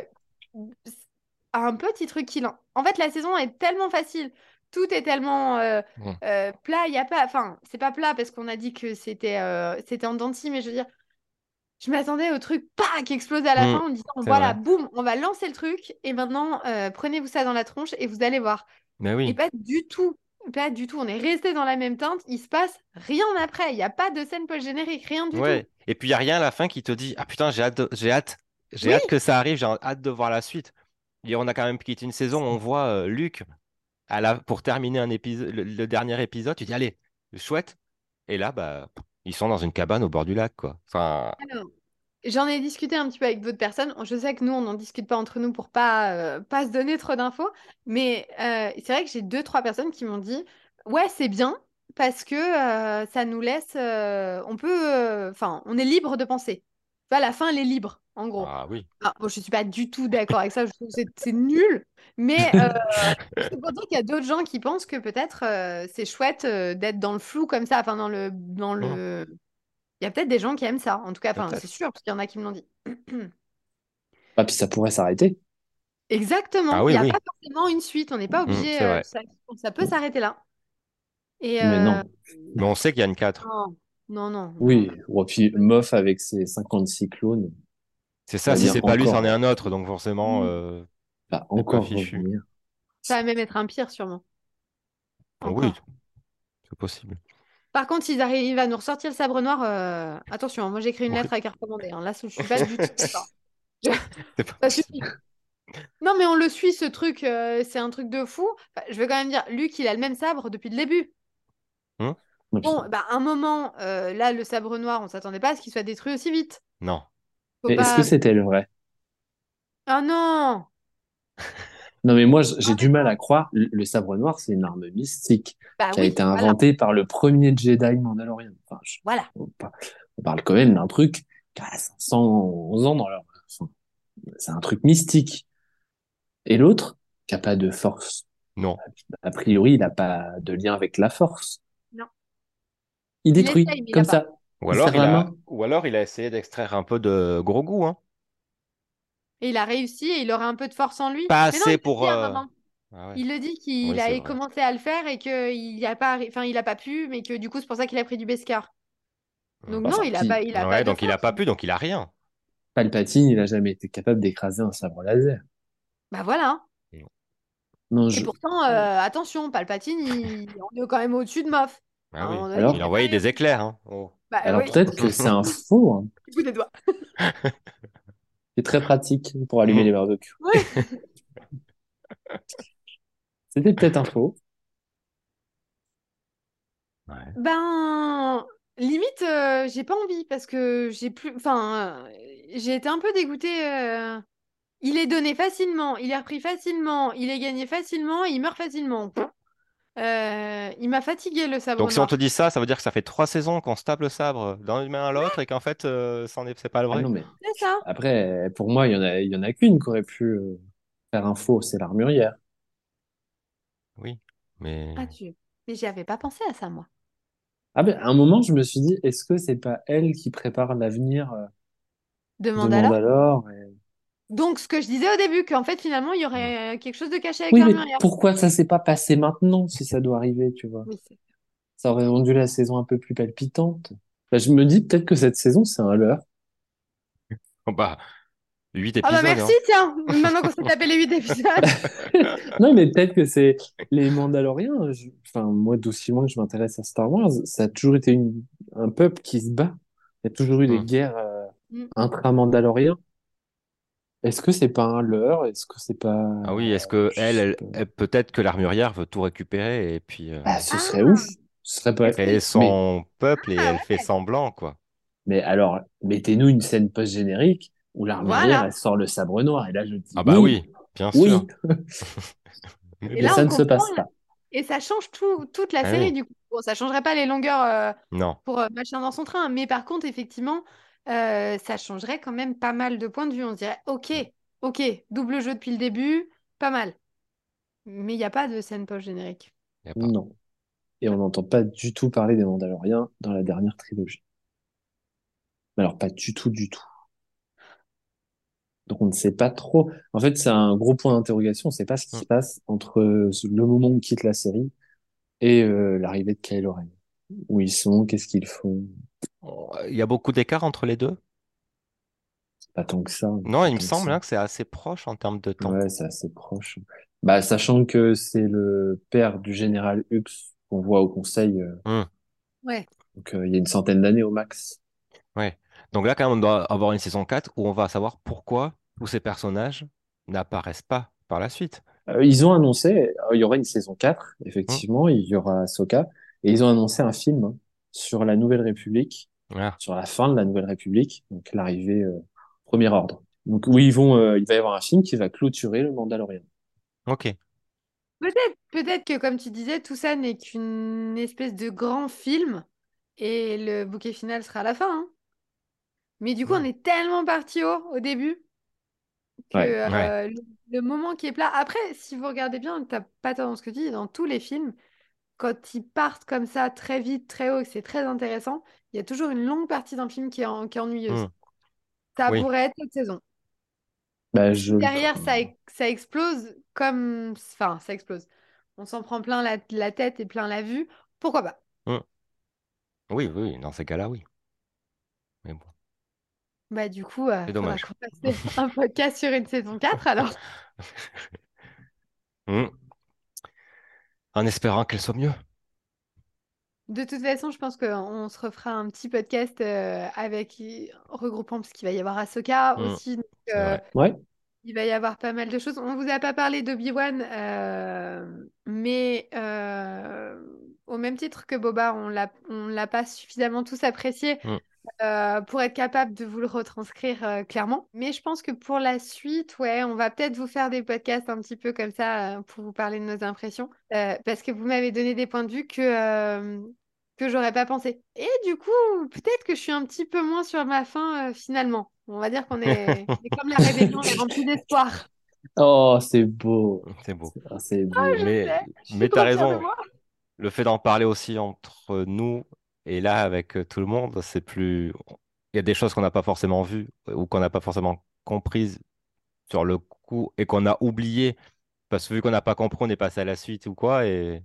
à un petit truc qui... En fait, la saison est tellement facile. Tout est tellement euh, euh, plat. Il y a pas... Enfin, c'est pas plat parce qu'on a dit que c'était euh, c'était en dents de scie, mais je veux dire, je m'attendais au truc pas qui explose à la Mm. fin en disant, voilà, vrai. boum, on va lancer le truc et maintenant, prenez-vous ça dans la tronche et vous allez voir. Mais Et oui. pas du tout. Pas du tout. On est resté dans la même teinte. Il se passe rien après. Il n'y a pas de scène post-générique, rien du tout. Ouais. Et puis, il n'y a rien à la fin qui te dit, ah putain, j'ai hâte, de- j'ai hâte, j'ai Oui, hâte que ça arrive, j'ai hâte de voir la suite. Et on a quand même quitté une saison, on voit Luc à la, pour terminer le, dernier épisode, tu dis, allez, chouette. Et là, bah, ils sont dans une cabane au bord du lac, quoi. Enfin, J'en ai discuté un petit peu avec d'autres personnes. Je sais que nous, on n'en discute pas entre nous pour pas, euh, pas se donner trop d'infos. Mais euh, c'est vrai que j'ai deux, trois personnes qui m'ont dit, ouais, c'est bien parce que euh, ça nous laisse, on peut, enfin, on est libre de penser. Tu vois, la fin, elle est libre, en gros. ah oui. Ah, bon, je suis pas du tout d'accord avec ça. Je trouve que c'est nul. Mais euh, c'est pour dire qu'il y a d'autres gens qui pensent que peut-être euh, c'est chouette euh, d'être dans le flou comme ça. Enfin, dans le, dans le, il y a peut-être des gens qui aiment ça. En tout cas, c'est sûr, parce qu'il y en a qui me l'ont dit. Ah, puis ça pourrait s'arrêter. Exactement. Ah Il n'y a oui. pas forcément une suite. On n'est pas Mm, obligé. euh, ça, ça peut s'arrêter là. Et Mais non. Mais on sait qu'il y a une 4. non, non, non, non. Oui, ou puis Moff avec ses 56 clones C'est ça, si c'est pas lui, c'en est un autre. Donc forcément, Mm. euh, pas encore fichu. Ça va même être un pire, sûrement. Oui, Encore. c'est possible. Par contre, s'ils arrivent à nous ressortir le sabre noir, euh, attention, moi j'écris une Oui. lettre avec un recommandé. hein. Là, je suis pas du tout. Je- pas Ça possible. suffit. Non, mais on le suit, ce truc. euh, c'est un truc de fou. Enfin, je vais quand même dire, Luc, il a le même sabre depuis le début. Hum Bon, bah, un moment, euh, là, le sabre noir, on s'attendait pas à ce qu'il soit détruit aussi vite. Non. Faut Mais est-ce que c'était le vrai? Ah non! Non, mais moi, j'ai du mal à croire. Le le sabre noir, c'est une arme mystique Bah qui a oui, été voilà. inventée par le premier Jedi. Enfin, je- Voilà. on par- on parle quand même d'un truc qui a 500 ans dans leur... enfin, c'est un truc mystique. Et l'autre, qui a pas de force. Non. A priori, il n'a pas de lien avec la force. Il détruit, il comme ça. Ou alors il a, main. ou alors il a essayé d'extraire un peu de gros goût, hein. Et il a réussi et il aurait un peu de force en lui. Pas Mais assez pour. euh. Ah ouais. Il le dit qu'il Oui, a commencé à le faire et qu'il n'y a pas, enfin, il a pas pu, mais que du coup, c'est pour ça qu'il a pris du Beskar. Donc Hum. non, il a puis, pas, il a Ouais, pas donc il a force. pas pu, donc il a rien. Palpatine, il a jamais été capable d'écraser un sabre laser. Bah voilà. Non, Et je... pourtant, euh, attention, Palpatine, il... on est quand même au-dessus de Moff. Ah oui. donné, Alors, il pas des éclairs, hein. Oh. Bah alors oui, peut-être que c'est un faux. Hein. coup des doigts. C'est très pratique pour allumer Mhm. les barbecues. Ouais. C'était peut-être un faux. Ouais. Ben, limite, euh, j'ai pas envie parce que j'ai plus, enfin, euh, j'ai été un peu dégoûtée. euh, Il est donné facilement, il est repris facilement, il est gagné facilement, et il meurt facilement. Euh, il m'a fatigué le sabre Donc si on te dit ça, ça veut dire que ça fait trois saisons qu'on se tape le sabre d'une main à l'autre et qu'en fait, euh, c'en est, c'est pas le Ah vrai. non, mais C'est ça. après, pour moi, il y en a, il y en a qu'une qui aurait pu euh, faire un faux, c'est l'armurière. Oui, mais Ah tu. Mais j'y avais pas pensé à ça moi. Ah ben, à un moment, je me suis dit, est-ce que c'est pas elle qui prépare l'avenir euh, de Demande alors. Mandalore et- Donc ce que je disais au début, qu'en fait finalement il y aurait euh, quelque chose de caché avec Oui, mais pourquoi ça s'est pas passé maintenant si ça doit arriver, tu vois? Oui, Ça aurait rendu la saison un peu plus palpitante. Bah, je me dis peut-être que cette saison, c'est un leurre. Oh, bah 8 Ah bah épisodes. merci, hein. tiens, maintenant qu'on s'est tapé les 8 épisodes. Non, mais peut-être que c'est les Mandaloriens. je- Enfin, moi, d'aussi loin que je m'intéresse à Star Wars, ça a toujours été une- un peuple qui se bat. Il y a toujours eu des Mm. guerres euh, Mm. intra-Mandaloriens. Est-ce que c'est pas un leurre? Est-ce que c'est pas... Ah oui, est-ce que je elle, sais elle- pas. elle- peut-être que l'armurière veut tout récupérer et puis euh, Bah, ce Ah. serait ouf. Ce serait pas... créer Mais, son peuple et Ah elle fait ouais. semblant, quoi. mais alors, mettez-nous une scène post-générique où l'armurière, Voilà. elle sort le sabre noir. Et là, je dis Ah bah oui, bien oui. sûr. Et Mais là, ça on ne se passe comprend, pas. Et ça change tout, toute la Ah série, oui. du coup. Bon, ça changerait pas les longueurs euh, Non. pour euh, machin dans son train, mais par contre, effectivement, euh, ça changerait quand même pas mal de points de vue. On se dirait, ok, ok, double jeu depuis le début, pas mal. Mais il n'y a pas de scène post-générique. Non. Et on n'entend pas du tout parler des Mandaloriens dans la dernière trilogie. Mais Alors, pas du tout, du tout. Donc, on ne sait pas trop. En fait, c'est un gros point d'interrogation. On ne sait pas ce qui Mm. se passe entre euh, le moment où on quitte la série et euh, l'arrivée de Kylo Ren. Où ils sont, qu'est-ce qu'ils font? Il y a beaucoup d'écart entre les deux? Pas tant que ça. Non, pas il me semble hein, que c'est assez proche en termes de temps. Ouais, c'est assez proche. Bah, sachant que c'est le père du général Hux qu'on voit au conseil. euh, Hmm. Ouais. donc, euh, il y a une centaine d'années au max. Ouais. Donc là, quand même, on doit avoir une saison 4 où on va savoir pourquoi tous ces personnages n'apparaissent pas par la suite. Euh, ils ont annoncé, euh, il y aura une saison 4, Mmh. effectivement, il y aura Ahsoka, et ils ont annoncé un film hein, sur la Nouvelle République, Ah, sur la fin de la Nouvelle République, donc l'arrivée euh, Premier Ordre. Donc oui, ils vont, euh, il va y avoir un film qui va clôturer le Mandalorian. ok. Peut-être, peut-être que, comme tu disais, tout ça n'est qu'une espèce de grand film et le bouquet final sera à la fin. hein. Mais du coup, on est tellement parti haut au début que Ouais. euh, Ouais. le, le moment qui est plat. Après, si vous regardez bien, t'as pas dans ce que tu dis, dans tous les films, quand ils partent comme ça très vite, très haut, c'est très intéressant, il y a toujours une longue partie d'un film qui est, en- qui est ennuyeuse. Hmm. Ça Oui. pourrait être cette saison. Bah, je Derrière, ça, ça explose comme... Enfin, ça explose. On s'en prend plein la, la tête et plein la vue. Pourquoi pas? Oui, oui, dans ces cas-là, oui. Mais bon. Bah du coup, euh, C'est dommage. qu'on fasse un podcast sur une saison 4 alors. Hmm. En espérant qu'elle soit mieux. De toute façon, je pense qu'on se refera un petit podcast euh, avec regroupant parce qu'il va y avoir Ahsoka Mm, aussi. donc, euh. Ouais, il va y avoir pas mal de choses. On vous a pas parlé d'Obi-Wan, euh, mais euh, au même titre que Boba, on l'a, on l'a pas suffisamment tous apprécié Mm. Euh, pour être capable de vous le retranscrire euh, clairement. Mais je pense que pour la suite, ouais, on va peut-être vous faire des podcasts un petit peu comme ça euh, pour vous parler de nos impressions, euh, parce que vous m'avez donné des points de vue que euh, que j'aurais pas pensé. Et du coup, peut-être que je suis un petit peu moins sur ma fin euh, finalement. On va dire qu'on est, comme la rébellion, on est rempli d'espoir. Oh, c'est beau. C'est beau. Ah, c'est beau. Je Mais, mais t'as raison. Le fait d'en parler aussi entre nous et là avec euh, tout le monde, c'est plus. Il y a des choses qu'on n'a pas forcément vues ou qu'on n'a pas forcément comprises sur le coup et qu'on a oublié parce que vu qu'on n'a pas compris, on est passé à la suite ou quoi et,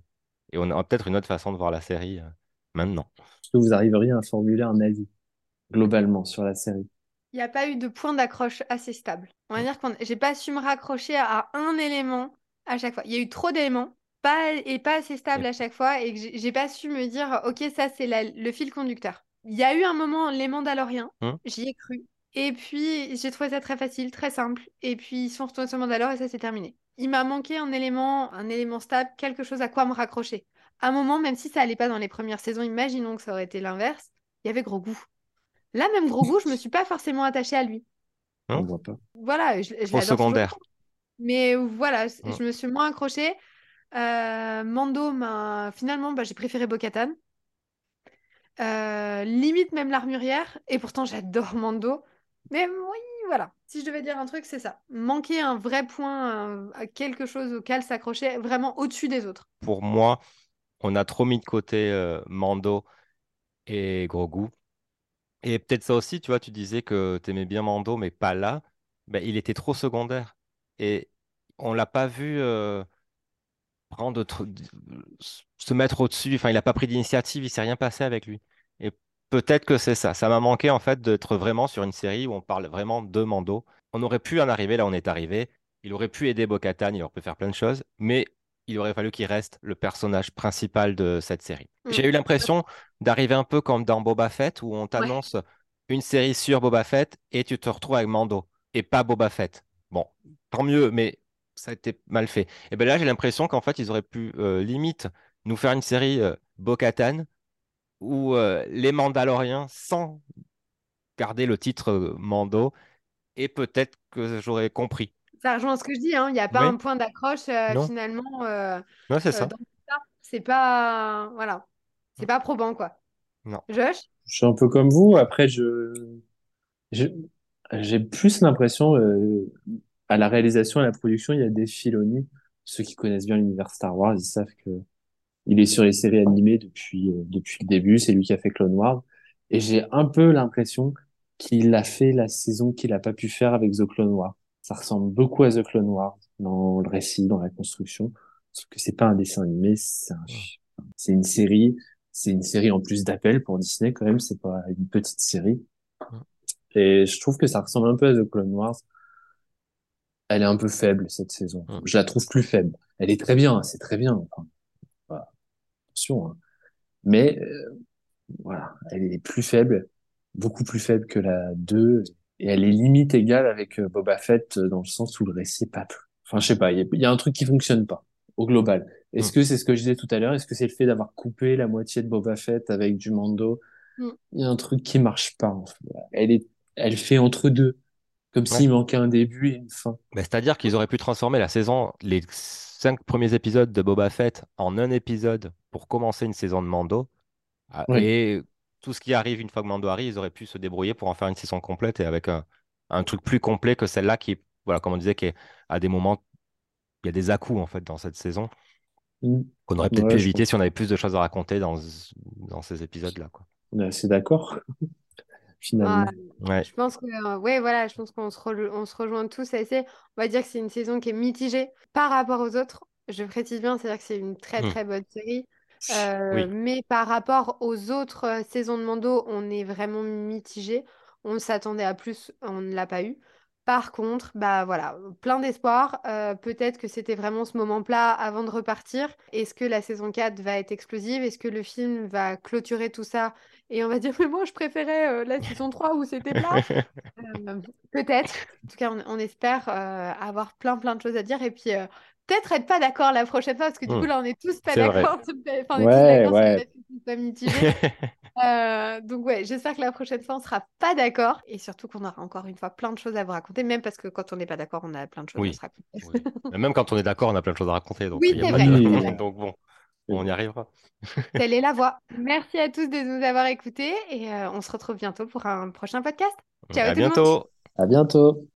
et on a peut-être une autre façon de voir la série euh, maintenant. Est-ce que vous arriveriez à formuler un avis globalement sur la série? Il n'y a pas eu de point d'accroche assez stable. On va dire que j'ai pas su me raccrocher à un élément à chaque fois. Il y a eu trop d'éléments pas, et pas assez stable à chaque fois et que j'ai pas su me dire, ok, ça c'est le fil conducteur. Il y a eu un moment, les Mandaloriens, Hum. j'y ai cru. Et puis j'ai trouvé ça très facile, très simple. Et puis ils sont retournés sur Mandalore et ça c'est terminé. Il m'a manqué un élément, un élément stable, quelque chose à quoi me raccrocher. À un moment, même si ça allait pas dans les premières saisons, imaginons que ça aurait été l'inverse, il y avait gros goût. Là, même gros goût, je me suis pas forcément attachée à lui. On Hein voit pas. Voilà, je, je toujours. secondaire. Mais voilà, Mm. je me suis moins accrochée. Euh, Mando, m'a- finalement, bah, j'ai préféré Bo-Katan. Euh, limite même l'armurière. Et pourtant, j'adore Mando. Mais oui, voilà. Si je devais dire un truc, c'est ça. Manquer un vrai point, à quelque chose auquel s'accrocher vraiment au-dessus des autres. Pour moi, on a trop mis de côté euh, Mando et Grogu. Et peut-être ça aussi, tu vois, tu disais que tu aimais bien Mando, mais pas là. Ben, il était trop secondaire. Et on l'a pas vu euh, prendre se mettre au-dessus. Enfin, il n'a pas pris d'initiative, il s'est rien passé avec lui. Et peut-être que c'est ça. Ça m'a manqué en fait d'être vraiment sur une série où on parle vraiment de Mando. on aurait pu en arriver là on est arrivé. Il aurait pu aider Bo-Katan, il aurait pu faire plein de choses, mais il aurait fallu qu'il reste le personnage principal de cette série. Mm. J'ai eu l'impression d'arriver un peu comme dans Boba Fett, où on t'annonce une série sur Boba Fett et tu te retrouves avec Mando et pas Boba Fett. Bon, tant mieux, mais ça a été mal fait. Et bien là, j'ai l'impression qu'en fait, ils auraient pu euh, limite nous faire une série euh, Bo-Katan où euh, les Mandaloriens, sans garder le titre euh, Mando, et peut-être que j'aurais compris. Ça rejoint ce que je dis, hein. Il n'y a pas Oui. un point d'accroche euh, Non. finalement euh, Ouais, c'est euh, ça. C'est pas. Voilà. C'est pas probant, quoi. Non. Josh? Je suis un peu comme vous. Après, je, je- j'ai plus l'impression, euh, à la réalisation et à la production, il y a des Filoni. Ceux qui connaissent bien l'univers Star Wars, ils savent que il est sur les séries animées depuis, euh, depuis le début. C'est lui qui a fait Clone Wars. Et j'ai un peu l'impression qu'il a fait la saison qu'il a pas pu faire avec The Clone Wars. Ça ressemble beaucoup à The Clone Wars dans le récit, dans la construction. Sauf que c'est pas un dessin animé, c'est un, c'est une série. C'est une série en plus d'appel pour Disney quand même. C'est pas une petite série. Et je trouve que ça ressemble un peu à The Clone Wars. Elle est un peu faible cette saison. Mm. Je la trouve plus faible. Elle est très bien, c'est très bien. Enfin, voilà. Attention. hein. Mais euh, voilà, elle est plus faible, beaucoup plus faible que la 2. Et elle est limite égale avec euh, Boba Fett euh, dans le sens où le récit est pas... tr- Enfin, je sais pas, il y a, il y a un truc qui fonctionne pas au global. Est-ce Mm. que c'est ce que je disais tout à l'heure? Est-ce que c'est le fait d'avoir coupé la moitié de Boba Fett avec du Mando? Mm. Il y a un truc qui marche pas. en fait. Elle est, elle fait entre deux, comme Ouais. s'il manquait un début et une fin. C'est-à-dire qu'ils auraient pu transformer la saison, les cinq premiers épisodes de Boba Fett en un épisode pour commencer une saison de Mando. Ah. Et tout ce qui arrive une fois que Mando arrive, ils auraient pu se débrouiller pour en faire une saison complète et avec un, un truc plus complet que celle-là qui, voilà, comme on disait, qui est à des moments, il y a des à-coups en fait dans cette saison Mm. qu'on aurait peut-être Ouais, pu éviter si on avait plus de choses à raconter dans, dans ces épisodes-là. On est assez d'accord, finalement. Ouais. Ouais. Je pense que, euh, ouais, voilà, je pense qu'on se, re- on se rejoint tous assez. On va dire que c'est une saison qui est mitigée par rapport aux autres. Je précise bien, c'est-à-dire que c'est une très Hmm. très bonne série. Euh, Oui. Mais par rapport aux autres euh, saisons de Mando, on est vraiment mitigé. On s'attendait à plus, on ne l'a pas eu. Par contre, bah voilà, plein d'espoir. Euh, peut-être que c'était vraiment ce moment plat avant de repartir. Est-ce que la saison 4 va être explosive? Est-ce que le film va clôturer tout ça? Et on va dire, mais moi, je préférais euh, la saison 3 où c'était plat. Euh, peut-être. En tout cas, on, on espère avoir plein plein de choses à dire et puis peut-être être pas d'accord la prochaine fois parce que du Hmm. coup là on est tous pas d'accord. Enfin, on est tous Ouais, d'accord. Euh, donc ouais, j'espère que la prochaine fois on sera pas d'accord et surtout qu'on aura encore une fois plein de choses à vous raconter, même parce que quand on n'est pas d'accord, on a plein de choses Oui. à se raconter. Oui. Même quand on est d'accord, on a plein de choses à raconter. Donc, Oui, il y a c'est vrai, de- c'est vrai. donc bon, on y arrivera. Telle est la voix. Merci à tous de nous avoir écoutés et euh, on se retrouve bientôt pour un prochain podcast. Ciao à tout le monde. bientôt. À bientôt.